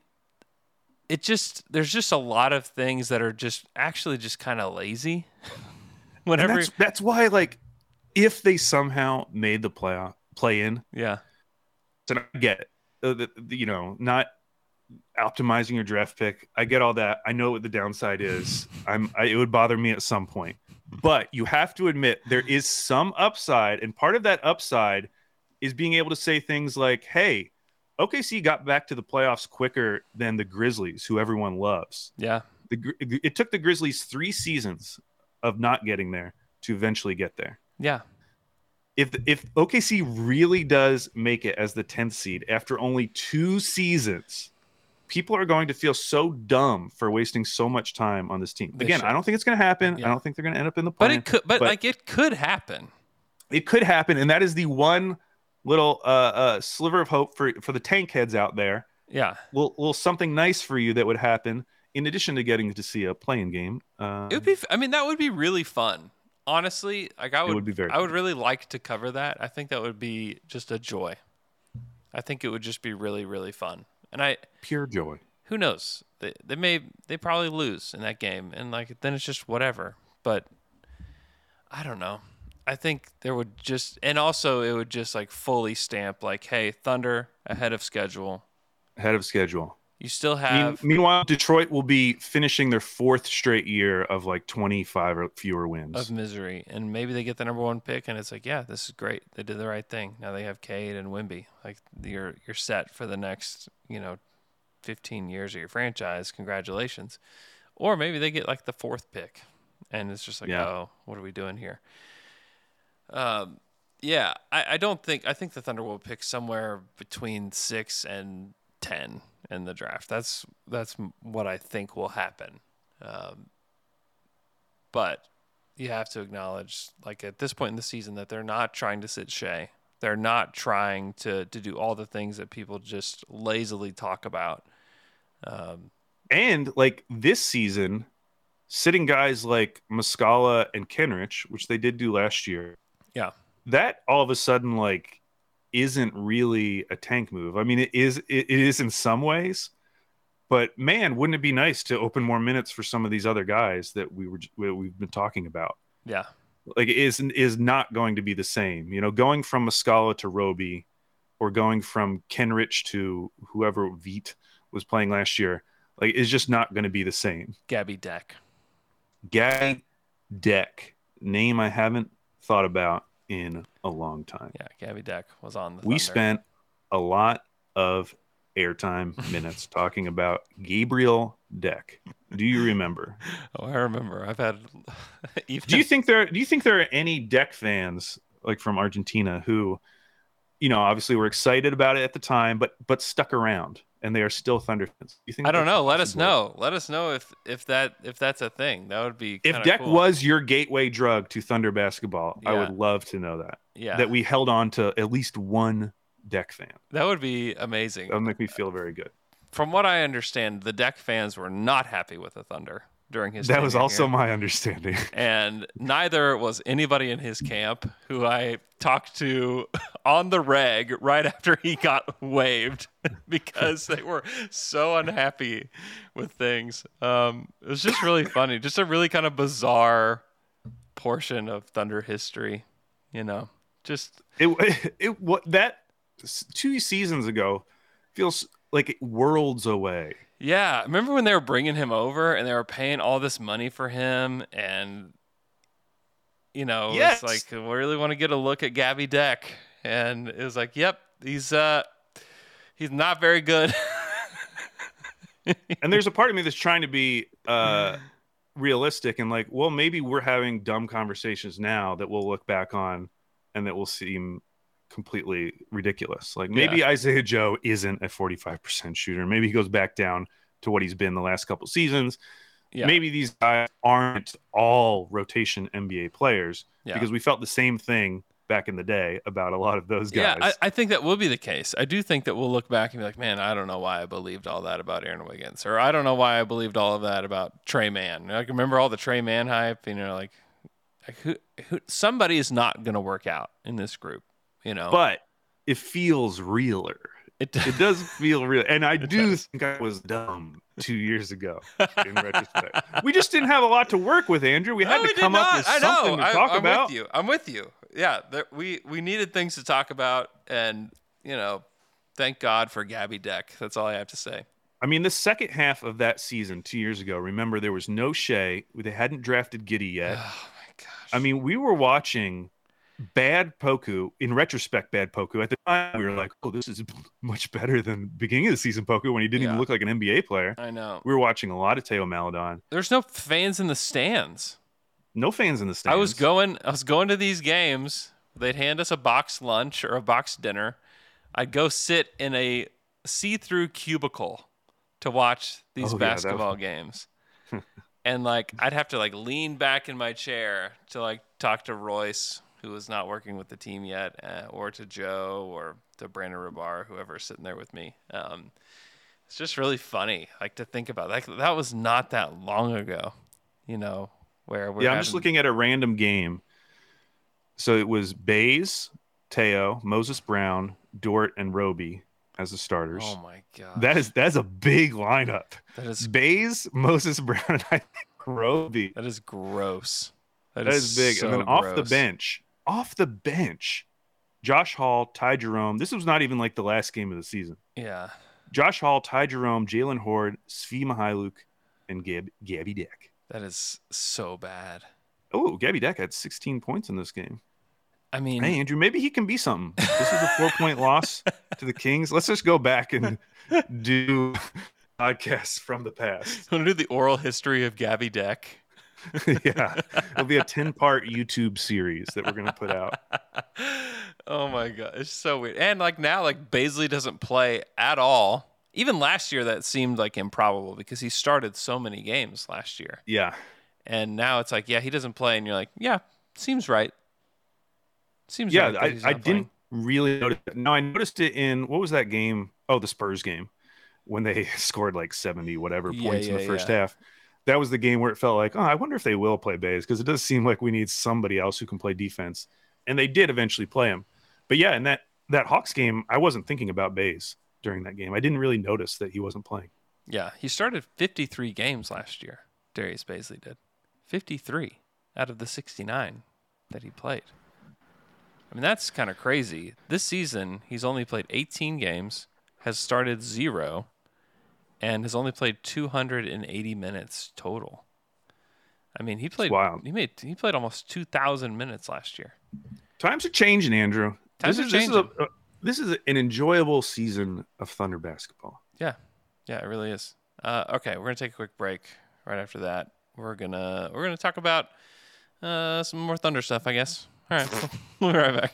it just there's just a lot of things that are just actually just kind of lazy. Whenever, that's that's why, like, if they somehow made the playoff play in, yeah, and I get it, uh, the, the- you know, not optimizing your draft pick. I get all that. I know what the downside is. I'm. I, it would bother me at some point, but you have to admit there is some upside, and part of that upside is being able to say things like, "Hey, OKC got back to the playoffs quicker than the Grizzlies, who everyone loves." yeah, the it took the Grizzlies three seasons of not getting there to eventually get there. yeah, If if OKC really does make it as the 10th seed after only two seasons, people are going to feel so dumb for wasting so much time on this team. They Again, should. I don't think it's going to happen. Yeah. I don't think they're going to end up in the but it could, but, but- like it could happen. it could happen, and that is the one little uh, uh, sliver of hope for for the tank heads out there Yeah. Little, little something nice for you that would happen in addition to getting to see a playing game. Uh, It would be. I mean, that would be really fun. Honestly, like I would. would be very I would really like to cover that. I think that would be just a joy. I think it would just be really, really fun. And I, pure joy. who knows? They, they may, they probably lose in that game, and like then it's just whatever. But I don't know. I think there would just, and also it would just like fully stamp like, hey, Thunder ahead of schedule. Ahead of schedule. You still Mean- have meanwhile, Detroit will be finishing their fourth straight year of like 25 or fewer wins. of misery, and maybe they get the number one pick, and it's like, yeah, this is great. They did the right thing. Now they have Cade and Wimby. Like you're you're set for the next you know, fifteen years of your franchise. Congratulations. Or maybe they get like the fourth pick, and it's just like, Yeah. oh, what are we doing here? Um, yeah, I, I don't think I think the Thunder will pick somewhere between six and ten in the draft. That's that's what I think will happen. Um, but you have to acknowledge, like at this point in the season, that they're not trying to sit Shai. They're not trying to to do all the things that people just lazily talk about. Um, and like this season, sitting guys like Muscala and Kenrich, which they did do last year, yeah, that all of a sudden like isn't really a tank move. I mean, it is it, it is in some ways, but man, wouldn't it be nice to open more minutes for some of these other guys that we were we- we've been talking about? yeah, Like, it is is not going to be the same. You know, going from Muscala to Roby, or going from Kenrich to whoever Veet was playing last year, like, is just not going to be the same. Gabby Deck. Gag Deck, name I haven't thought about in a long time. Yeah, Gabby Deck was on the. we Thunder. spent a lot of airtime minutes talking about Gabriel Deck. Do you remember? Oh, I remember. I've had. even, do you think there do you think there are any Deck fans like from Argentina who, you know, obviously we were excited about it at the time, but but stuck around and they are still Thunder fans? You think I don't know. Let us know. Let us know if if that if that's a thing. That would be If Deck cool. was your gateway drug to Thunder basketball, I would love to know that. yeah, That we held on to at least one Deck fan. that would be amazing. That would make me feel very good. From what I understand, the Deck fans were not happy with the Thunder during his. That was also here. my understanding. and neither was anybody in his camp who I talked to on the reg right after he got waived because they were so unhappy with things. Um, it was just really funny, just a really kind of bizarre portion of Thunder history, you know. Just it it what that two seasons ago feels like worlds away. Yeah, remember when they were bringing him over and they were paying all this money for him and you know, Yes. it's like we really want to get a look at Gabby Deck and it was like, yep, he's uh he's not very good. And there's a part of me that's trying to be uh realistic and like, well, maybe we're having dumb conversations now that we'll look back on and that will seem completely ridiculous. Like maybe Isaiah Joe isn't a 45% shooter. Maybe he goes back down to what he's been the last couple seasons. yeah. Maybe these guys aren't all rotation NBA players Yeah. because we felt the same thing back in the day about a lot of those guys. Yeah, I, I think that will be the case. I do think that we'll look back and be like, man, I don't know why I believed all that about Aaron Wiggins, or I don't know why I believed all of that about Tre Mann. Like, remember all the Tre Mann hype? You know, like, like who, who, somebody is not going to work out in this group. You know, but it feels realer. it, It does feel real, and I do think I was dumb two years ago. In retrospect, we just didn't have a lot to work with, Andrew. We had No, to we come up with something to talk I, I'm about. with you. I'm with you. Yeah, there, we we needed things to talk about, and you know, thank God for Gabby Deck. That's all I have to say. I mean, the second half of that season two years ago. Remember, there was no Shai. They hadn't drafted Giddey yet. Oh my gosh. I mean, we were watching bad Poku. In retrospect, bad Poku. At the time, we were like, "Oh, this is much better than beginning of the season Poku when he didn't even look like an NBA player." I know. We were watching a lot of Theo Maledon. There's no fans in the stands. No fans in the stands. I was going I was going to these games. They'd hand us a box lunch or a box dinner. I'd go sit in a see-through cubicle to watch these Oh, yeah, basketball games. and like I'd have to like lean back in my chair to like talk to Royce, who was not working with the team yet, uh, or to Joe or to Brandon Rahbar, whoever's sitting there with me. Um, It's just really funny, like to think about that. That was not that long ago, you know. Where we're yeah, I'm having, just looking at a random game. So it was Bays, Theo, Moses Brown, Dort, and Roby as the starters. Oh my god, That is that's a big lineup. that is Bays, Moses Brown, and I think Roby. that is gross. That is big. and so then off the bench, off the bench, Josh Hall, Ty Jerome. This was not even like the last game of the season. Yeah, Josh Hall, Ty Jerome, Jaylen Hoard, Svi Mykhailiuk, and Gab, Gabby Deck. that is so bad. Oh, Gabby Deck had 16 points in this game. I mean, Hey, Andrew, maybe he can be something. This is a four point loss to the Kings. Let's just go back and do podcasts from the past. want to do the oral history of Gabby Deck? yeah, it'll be a 10 part YouTube series that we're going to put out. oh my god, it's so weird. And like now, like Bazley doesn't play at all. Even last year, that seemed like improbable because he started so many games last year, Yeah. and now it's like, yeah, he doesn't play, and you're like, yeah, seems right. Seems Yeah, right I, I didn't really notice. it. No, I noticed it in what was that game? Oh, the Spurs game when they scored like 70 whatever Yeah, points in the first yeah. half. That was the game where it felt like, oh, I wonder if they will play Bays because it does seem like we need somebody else who can play defense. And they did eventually play him. But yeah, in that that Hawks game, I wasn't thinking about Bays during that game. I didn't really notice that he wasn't playing. Yeah, he started 53 games last year. Darius Bazley did 53 out of the 69 that he played. I mean, that's kind of crazy. This season, he's only played 18 games, has started zero, and has only played 280 minutes total. I mean, he played. Wow. He made. He played almost 2,000 minutes last year. Times are changing, Andrew. Times this are is, This is, a, changing. a- this is an enjoyable season of Thunder basketball. Yeah, yeah, it really is. Uh, okay, we're gonna take a quick break. Right after that, we're gonna we're gonna talk about uh, some more Thunder stuff, I guess. All right, we'll be right back.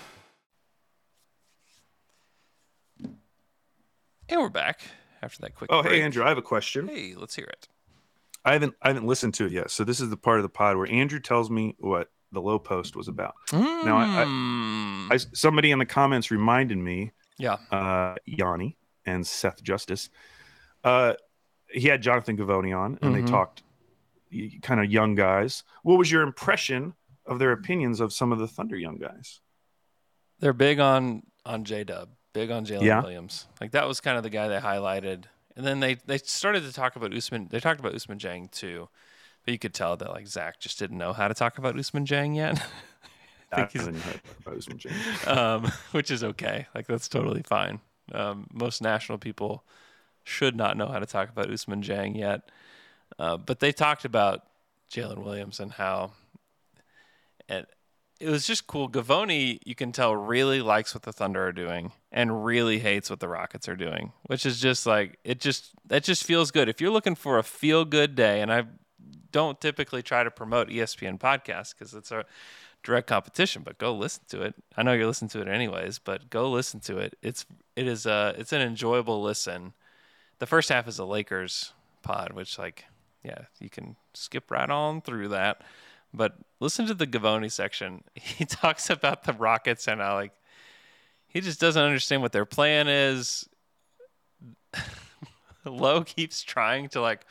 And we're back after that quick. Oh, break. hey Andrew, I have a question. Hey, let's hear it. I haven't I haven't listened to it yet, so this is the part of the pod where Andrew tells me what the Lowe Post was about. Now, I, I, I somebody in the comments reminded me, Yeah. uh, Yanni and Seth Justice. Uh, he had Jonathan Givony on, and Mhm. they talked kind of young guys. What was your impression of their opinions of some of the Thunder young guys? They're big on on J Dub, big on Jalen Yeah. Williams. Like that was kind of the guy they highlighted, and then they they started to talk about Ousmane. They talked about Ousmane Dieng too, but you could tell that like Zach just didn't know how to talk about Ousmane Dieng yet. I think he's- heard about Ousmane Dieng. um, which is okay. Like that's totally fine. Um, most national people should not know how to talk about Ousmane Dieng yet, uh, but they talked about Jalen Williams and how, and it was just cool. Givony, you can tell, really likes what the Thunder are doing and really hates what the Rockets are doing, which is just like it just that just feels good. If you're looking for a feel good day, and I don't typically try to promote ESPN podcasts because it's a direct competition, but go listen to it. I know you're listening to it anyways, but go listen to it. It's it is a it's an enjoyable listen. The first half is a Lakers pod, which like yeah, you can skip right on through that. But listen to the Givony section. He talks about the Rockets and how like he just doesn't understand what their plan is. Lowe keeps trying to like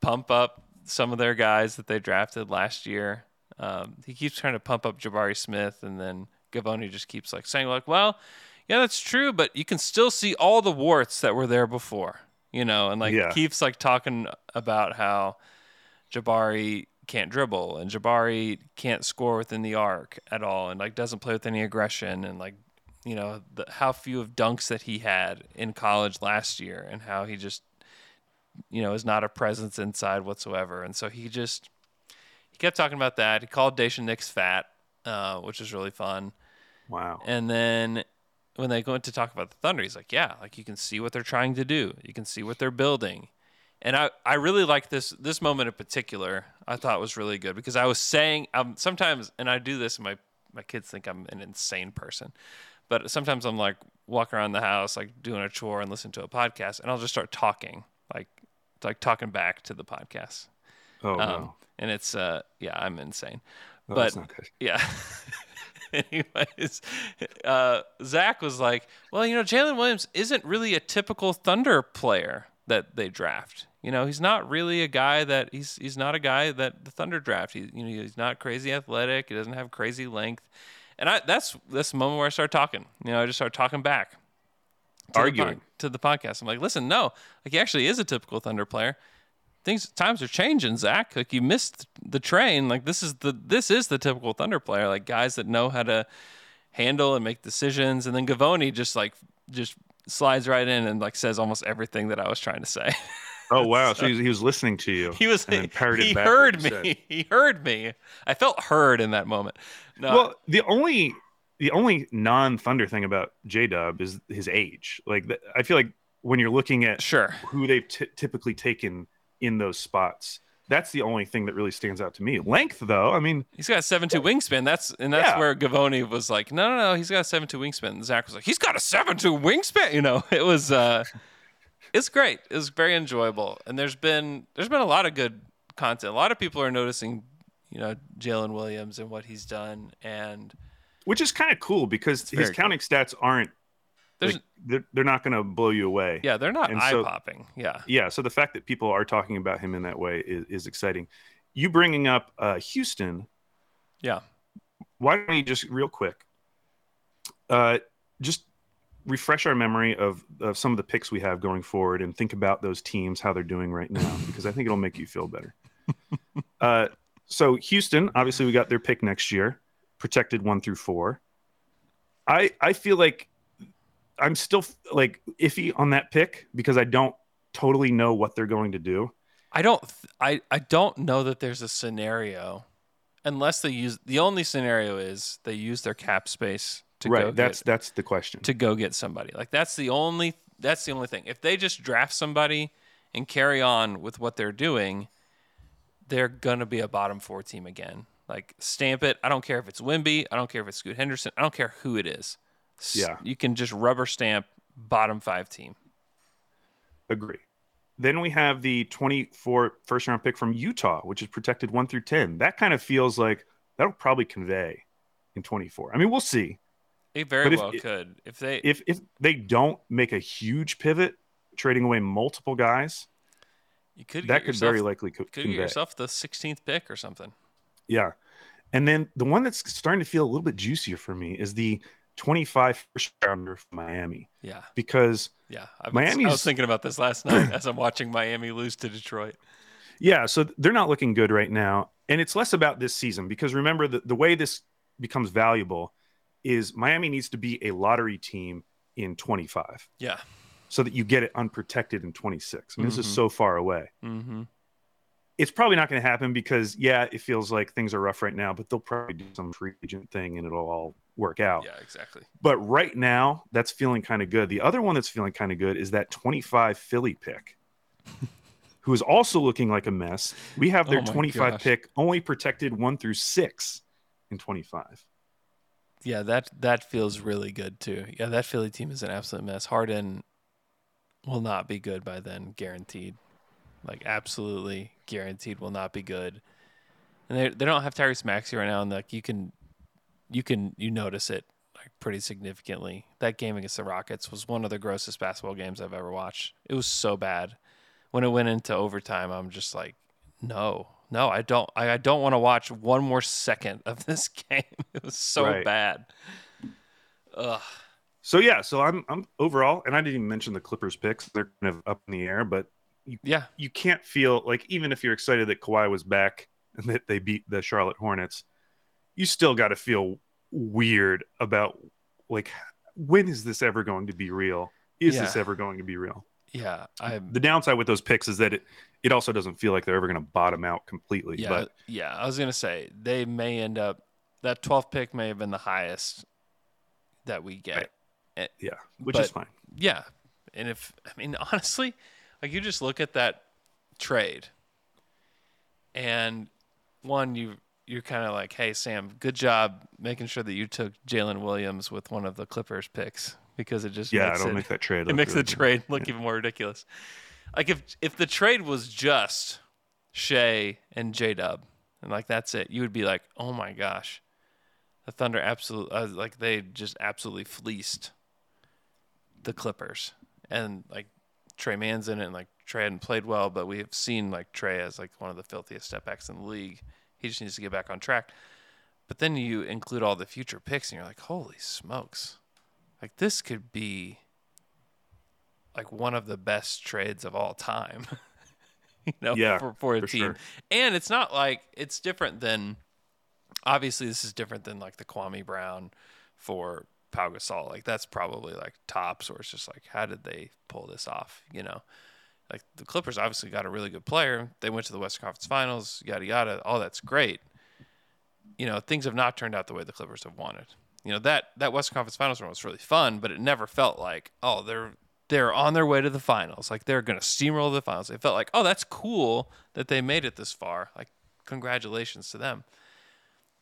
pump up some of their guys that they drafted last year. Um, he keeps trying to pump up Jabari Smith, and then Givony just keeps like saying like, "Well, yeah, that's true, but you can still see all the warts that were there before." You know, and like Yeah. keeps like talking about how Jabari can't dribble and Jabari can't score within the arc at all, and like doesn't play with any aggression, and like you know the, how few of dunks that he had in college last year, and how he just you know is not a presence inside whatsoever, and so he just he kept talking about that. He called Daishen Nix fat, uh, which was really fun. Wow. And then when they go in to talk about the Thunder, he's like, yeah, like you can see what they're trying to do. You can see what they're building. And I, I really like this this moment in particular. I thought was really good because I was saying um, sometimes, and I do this, and my my kids think I'm an insane person, but sometimes I'm like walking around the house, like doing a chore and listening to a podcast, and I'll just start talking, like like talking back to the podcast. Oh, Um, wow. And it's uh yeah, I'm insane. Oh, but that's not good. yeah. Anyways, uh, Zach was like, "Well, you know, Jalen Williams isn't really a typical Thunder player that they draft. You know, he's not really a guy that he's he's not a guy that the Thunder draft. He, you know, he's not crazy athletic. He doesn't have crazy length. And I that's that's the moment where I start talking. You know, I just start talking back, to the Arguing. to the podcast. I'm like, listen, no, like he actually is a typical Thunder player things times are changing, Zach. Like you missed the train. Like this is the this is the typical Thunder player. Like guys that know how to handle and make decisions. And then Givony just like just slides right in and like says almost everything that I was trying to say. Oh wow! So, he, he was listening to you. he was he heard said. me. He heard me. I felt heard in that moment. No, Well, the only the only non Thunder thing about J Dub is his age. Like I feel like when you're looking at sure who they've t- typically taken in those spots, that's the only thing that really stands out to me. Length, though, I mean, He's got a seven two wingspan. That's and that's Yeah. where Givony was like, no, no, no. He's got a seven two wingspan. And Zach was like, he's got a seven two wingspan. You know, it was uh, it's great. It was very enjoyable. And there's been there's been a lot of good content. A lot of people are noticing, you know, Jalen Williams and what he's done. And which is kind of cool because his counting stats aren't. Like, they're, they're not going to blow you away. yeah, they're not And eye so- popping. Yeah, Yeah. So the fact that people are talking about him in that way is, is exciting. You bringing up uh, Houston, yeah. why don't we just real quick, uh, refresh our memory of, of some of the picks we have going forward and think about those teams how they're doing right now because I think it'll make you feel better. uh, so Houston, obviously, we got their pick next year, protected one through four. I I feel like I'm still like iffy on that pick because I don't totally know what they're going to do. I don't I I don't know that there's a scenario unless they use the only scenario is they use their cap space to right. go that's get, that's the question. to go get somebody. Like that's the only that's the only thing. If they just draft somebody and carry on with what they're doing, they're gonna be a bottom four team again. Like stamp it. I don't care if it's Wimby. I don't care if it's Scoot Henderson. I don't care who it is. Yeah. You can just rubber stamp bottom five team. Agree. Then we have the 24 first round pick from Utah, which is protected one through 10. That kind of feels like that'll probably convey in 24. I mean, we'll see. It very if- well could. If they If if they don't make a huge pivot, trading away multiple guys, you could that could yourself, very likely co- could get yourself the 16th pick or something. Yeah. And then the one that's starting to feel a little bit juicier for me is the 25 first rounder from Miami. Yeah. Because Yeah, I've I was thinking about this last night as I'm watching Miami lose to Detroit. Yeah, so they're not looking good right now. And it's less about this season because remember the, the way this becomes valuable is Miami needs to be a lottery team in 25 Yeah. so that you get it unprotected in 26. I mean, this is Mhm. so far away. Mm-hmm. It's probably not going to happen because, yeah, it feels like things are rough right now, but they'll probably do some free agent thing and it'll all work out. Yeah, exactly. But right now, that's feeling kind of good. The other one that's feeling kind of good is that 25 Philly pick, who is also looking like a mess. We have their Oh 25 gosh. pick only protected one through six in 25. Yeah, that that feels really good too. Yeah, that Philly team is an absolute mess. Harden will not be good by then, guaranteed. Like absolutely guaranteed will not be good. And they they don't have Tyrese Maxey right now, and like you can you can you notice it like pretty significantly. That game against the Rockets was one of the grossest basketball games I've ever watched. It was so bad. When it went into overtime, I'm just like, no, no, I don't. I, I don't want to watch one more second of this game. It was so Right. bad. Ugh. So yeah, so I'm I'm overall, and I didn't even mention the Clippers picks. They're kind of up in the air, but you, Yeah. you can't feel like even if you're excited that Kawhi was back and that they beat the Charlotte Hornets, you still got to feel weird about like when is this ever going to be real? Is this ever going to be real? Yeah, I The downside with those picks is that it it also doesn't feel like they're ever going to bottom out completely. yeah But yeah. I was gonna say they may end up that 12th pick may have been the highest that we get. Eh, yeah, which is fine. Yeah, and if I mean honestly, like you just look at that trade, and one you you're kind of like, hey Sam, good job making sure that you took Jalen Williams with one of the Clippers picks because it just Yeah, makes it'll it, make that trade It makes the good. trade look even more ridiculous. Like if if the trade was just Shai and J Dub, and like that's it, you would be like, oh my gosh, the Thunder absolutely uh, like they just absolutely fleeced the Clippers, and like Tre Mann's in it, and like Tre hadn't played well, but we have seen like Tre as like one of the filthiest step backs in the league. He just needs to get back on track. But then you include all the future picks, and you're like, holy smokes, like this could be like one of the best trades of all time. you know, Yeah, for, for a for team. sure. And it's not like it's different than obviously this is different than like the Kwame Brown for Pau Gasol. Like that's probably like tops, or it's just like how did they pull this off? You know, like the Clippers obviously got a really good player. They went to the Western Conference Finals, yada yada. All that's great. You know, things have not turned out the way the Clippers have wanted. You know that that Western Conference Finals run was really fun, but it never felt like oh they're they're on their way to the finals. Like they're gonna steamroll the finals. It felt like oh that's cool that they made it this far. Like congratulations to them.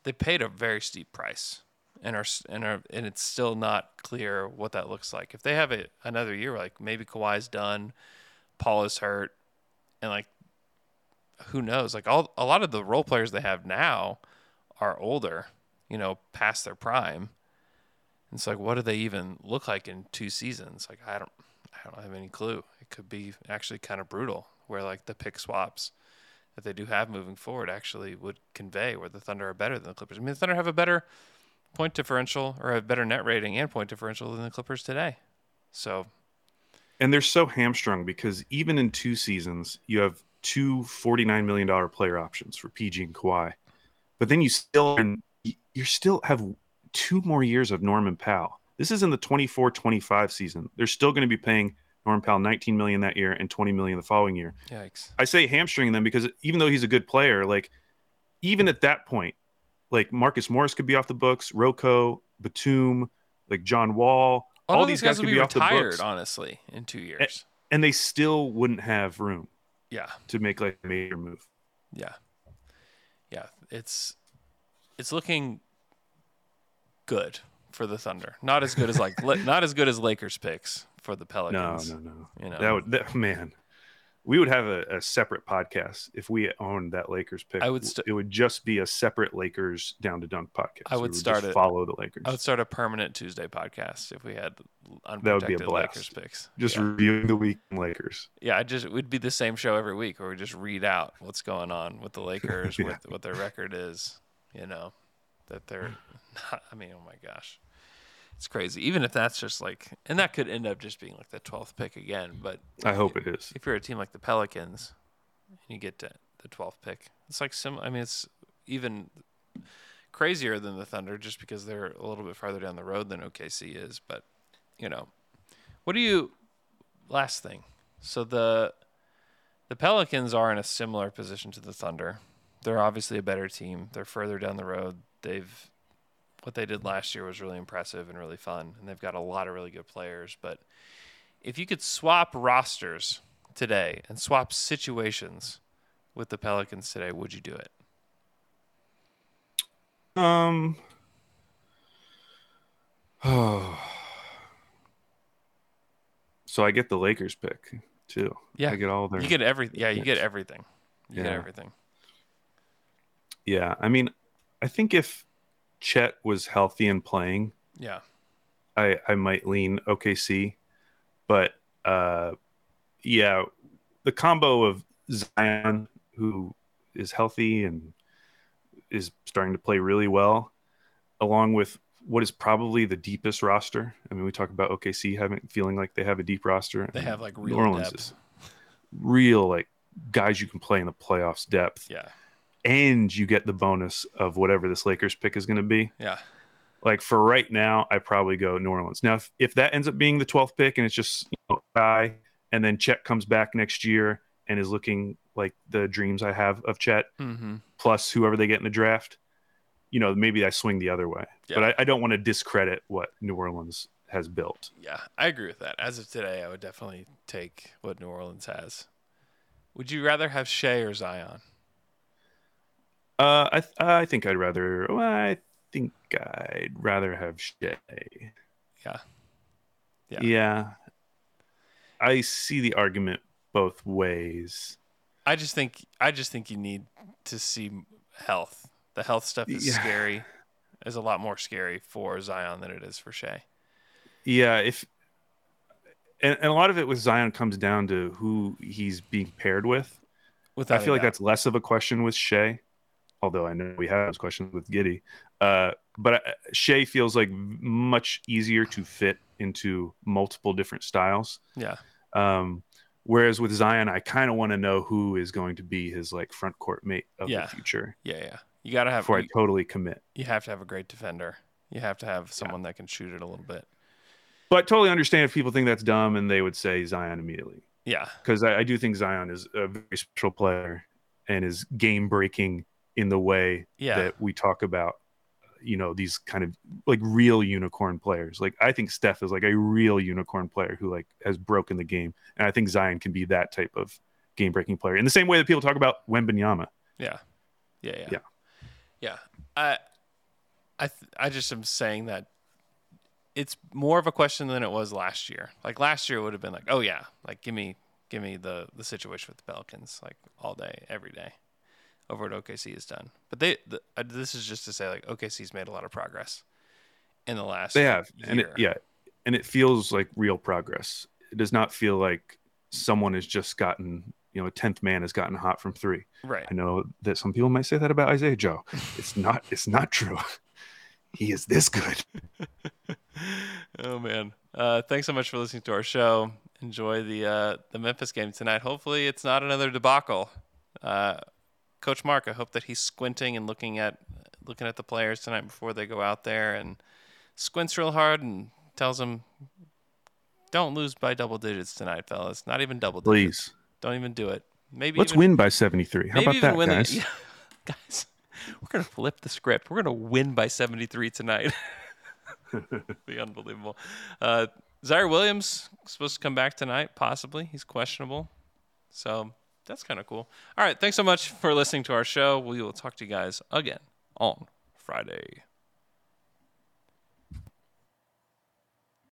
They paid a very steep price and are and are and it's still not clear what that looks like. If they have it another year, like maybe Kawhi's done, Paul is hurt, and like who knows? Like all a lot of the role players they have now are older, you know, past their prime. It's like, what do they even look like in two seasons? Like I don't, I don't have any clue. It could be actually kind of brutal, where like the pick swaps, that they do have moving forward actually would convey where the Thunder are better than the Clippers. I mean, the Thunder have a better point differential or a better net rating and point differential than the Clippers today. So, and they're so hamstrung because even in two seasons, you have two $49 million player options for PG and Kawhi. But then you still you still have two more years of Norman Powell. This is in the 24-25 season. They're still going to be paying Norman Powell 19 million that year and 20 million the following year. Yikes. I say hamstring them because even though he's a good player, like even at that point, like Marcus Morris could be off the books, Rocco, Batum, like John Wall, all, all these guys, guys could be, be off retired, the books. honestly, in two years. And, and, they still wouldn't have room. Yeah. To make like a major move. Yeah. Yeah. It's it's looking good for the Thunder. Not as good as like not as good as Lakers picks for the Pelicans. No, no, no. You know, that would that, man. We would have a, a, separate podcast if we owned that Lakers pick. I would. St- it would just be a separate Lakers down to dunk podcast. I would, would start it. Follow the Lakers. I would start a permanent Tuesday podcast if we had unprotected that would be a blast. Lakers picks. Just yeah. reviewing the week in Lakers. Yeah, I just it would be the same show every week, where we just read out what's going on with the Lakers, yeah. what what their record is. You know, that they're. Hmm. Not, I mean, oh my gosh. It's crazy. Even if that's just like, and that could end up just being like the 12th pick again. But I hope it is. If you're a team like the Pelicans and you get to the 12th pick, it's like sim. I mean, it's even crazier than the Thunder just because they're a little bit farther down the road than OKC is. But, you know, what do you, last thing. So the, the Pelicans are in a similar position to the Thunder. They're obviously a better team. They're further down the road. They've what they did last year was really impressive and really fun, and they've got a lot of really good players. But if you could swap rosters today and swap situations with the Pelicans today, would you do it? Um. Oh. So I get the Lakers pick too. Yeah, I get all their. You get every. Yeah, you get everything. You yeah. get everything. Yeah, I mean, I think if Chet was healthy and playing, yeah, I I might lean OKC, but uh, yeah, the combo of Zion who is healthy and is starting to play really well, along with what is probably the deepest roster. I mean, we talk about OKC having feeling like they have a deep roster. They have like real New Orleans depth. real like guys you can play in the playoffs depth. Yeah and you get the bonus of whatever this Lakers pick is going to be. Yeah. Like for right now, I probably go New Orleans. Now, if, if that ends up being the 12th pick and it's just you know, guy, and then Chet comes back next year and is looking like the dreams I have of Chet, mm-hmm. plus whoever they get in the draft, you know, maybe I swing the other way. Yeah. But I, I don't want to discredit what New Orleans has built. Yeah, I agree with that. As of today, I would definitely take what New Orleans has. Would you rather have Shai or Zion? Uh, I th- I think I'd rather. Well, I think I'd rather have Shai. Yeah. Yeah. Yeah. I see the argument both ways. I just think I just think you need to see health. The health stuff is yeah. scary. Is a lot more scary for Zion than it is for Shai. Yeah, if and, and a lot of it with Zion comes down to who he's being paired with. Without I feel like that's less of a question with Shai although I know we have those questions with Giddey. Uh, but uh, Shai feels like much easier to fit into multiple different styles. Yeah. Um, whereas with Zion, I kind of want to know who is going to be his like front court mate of yeah. the future. Yeah, yeah. You got to have before you, I totally commit. You have to have a great defender. You have to have someone yeah. that can shoot it a little bit. But I totally understand if people think that's dumb and they would say Zion immediately. Yeah, because I, I do think Zion is a very special player and is game breaking in the way yeah. that we talk about you know these kind of like real unicorn players. Like i think steph is like a real unicorn player who like has broken the game. And i think zion can be that type of game breaking player. In the same way that people talk about Wembanyama. yeah. Yeah yeah. Yeah. Yeah. I i th- i just am saying that it's more of a question than it was last year. Like last year it would have been like oh yeah like give me give me the the situation with the pelicans like all day every day over what OKC has done. But they, the, uh, this is just to say, like OKC's made a lot of progress in the last. They have, year. and it, yeah, and it feels like real progress. It does not feel like someone has just gotten, you know a tenth man has gotten hot from three. Right. I know that some people might say that about Isaiah Joe. It's not. It's not true. he is this good. oh man. Uh, thanks so much for listening to our show. Enjoy the uh, the Memphis game tonight. Hopefully, it's not another debacle. Uh, Coach Mark, I hope that he's squinting and looking at looking at the players tonight before they go out there and squints real hard and tells them, "Don't lose by double digits tonight, fellas. Not even double digits. Please. Don't even do it. Maybe let's even, win by seventy three. How about that, guys? The, yeah, guys, we're gonna flip the script. We're gonna win by seventy three tonight. Be unbelievable. Uh, Ziaire Williams supposed to come back tonight, possibly. He's questionable, so that's kind of cool. All right, thanks so much for listening to our show. We will talk to you guys again on Friday.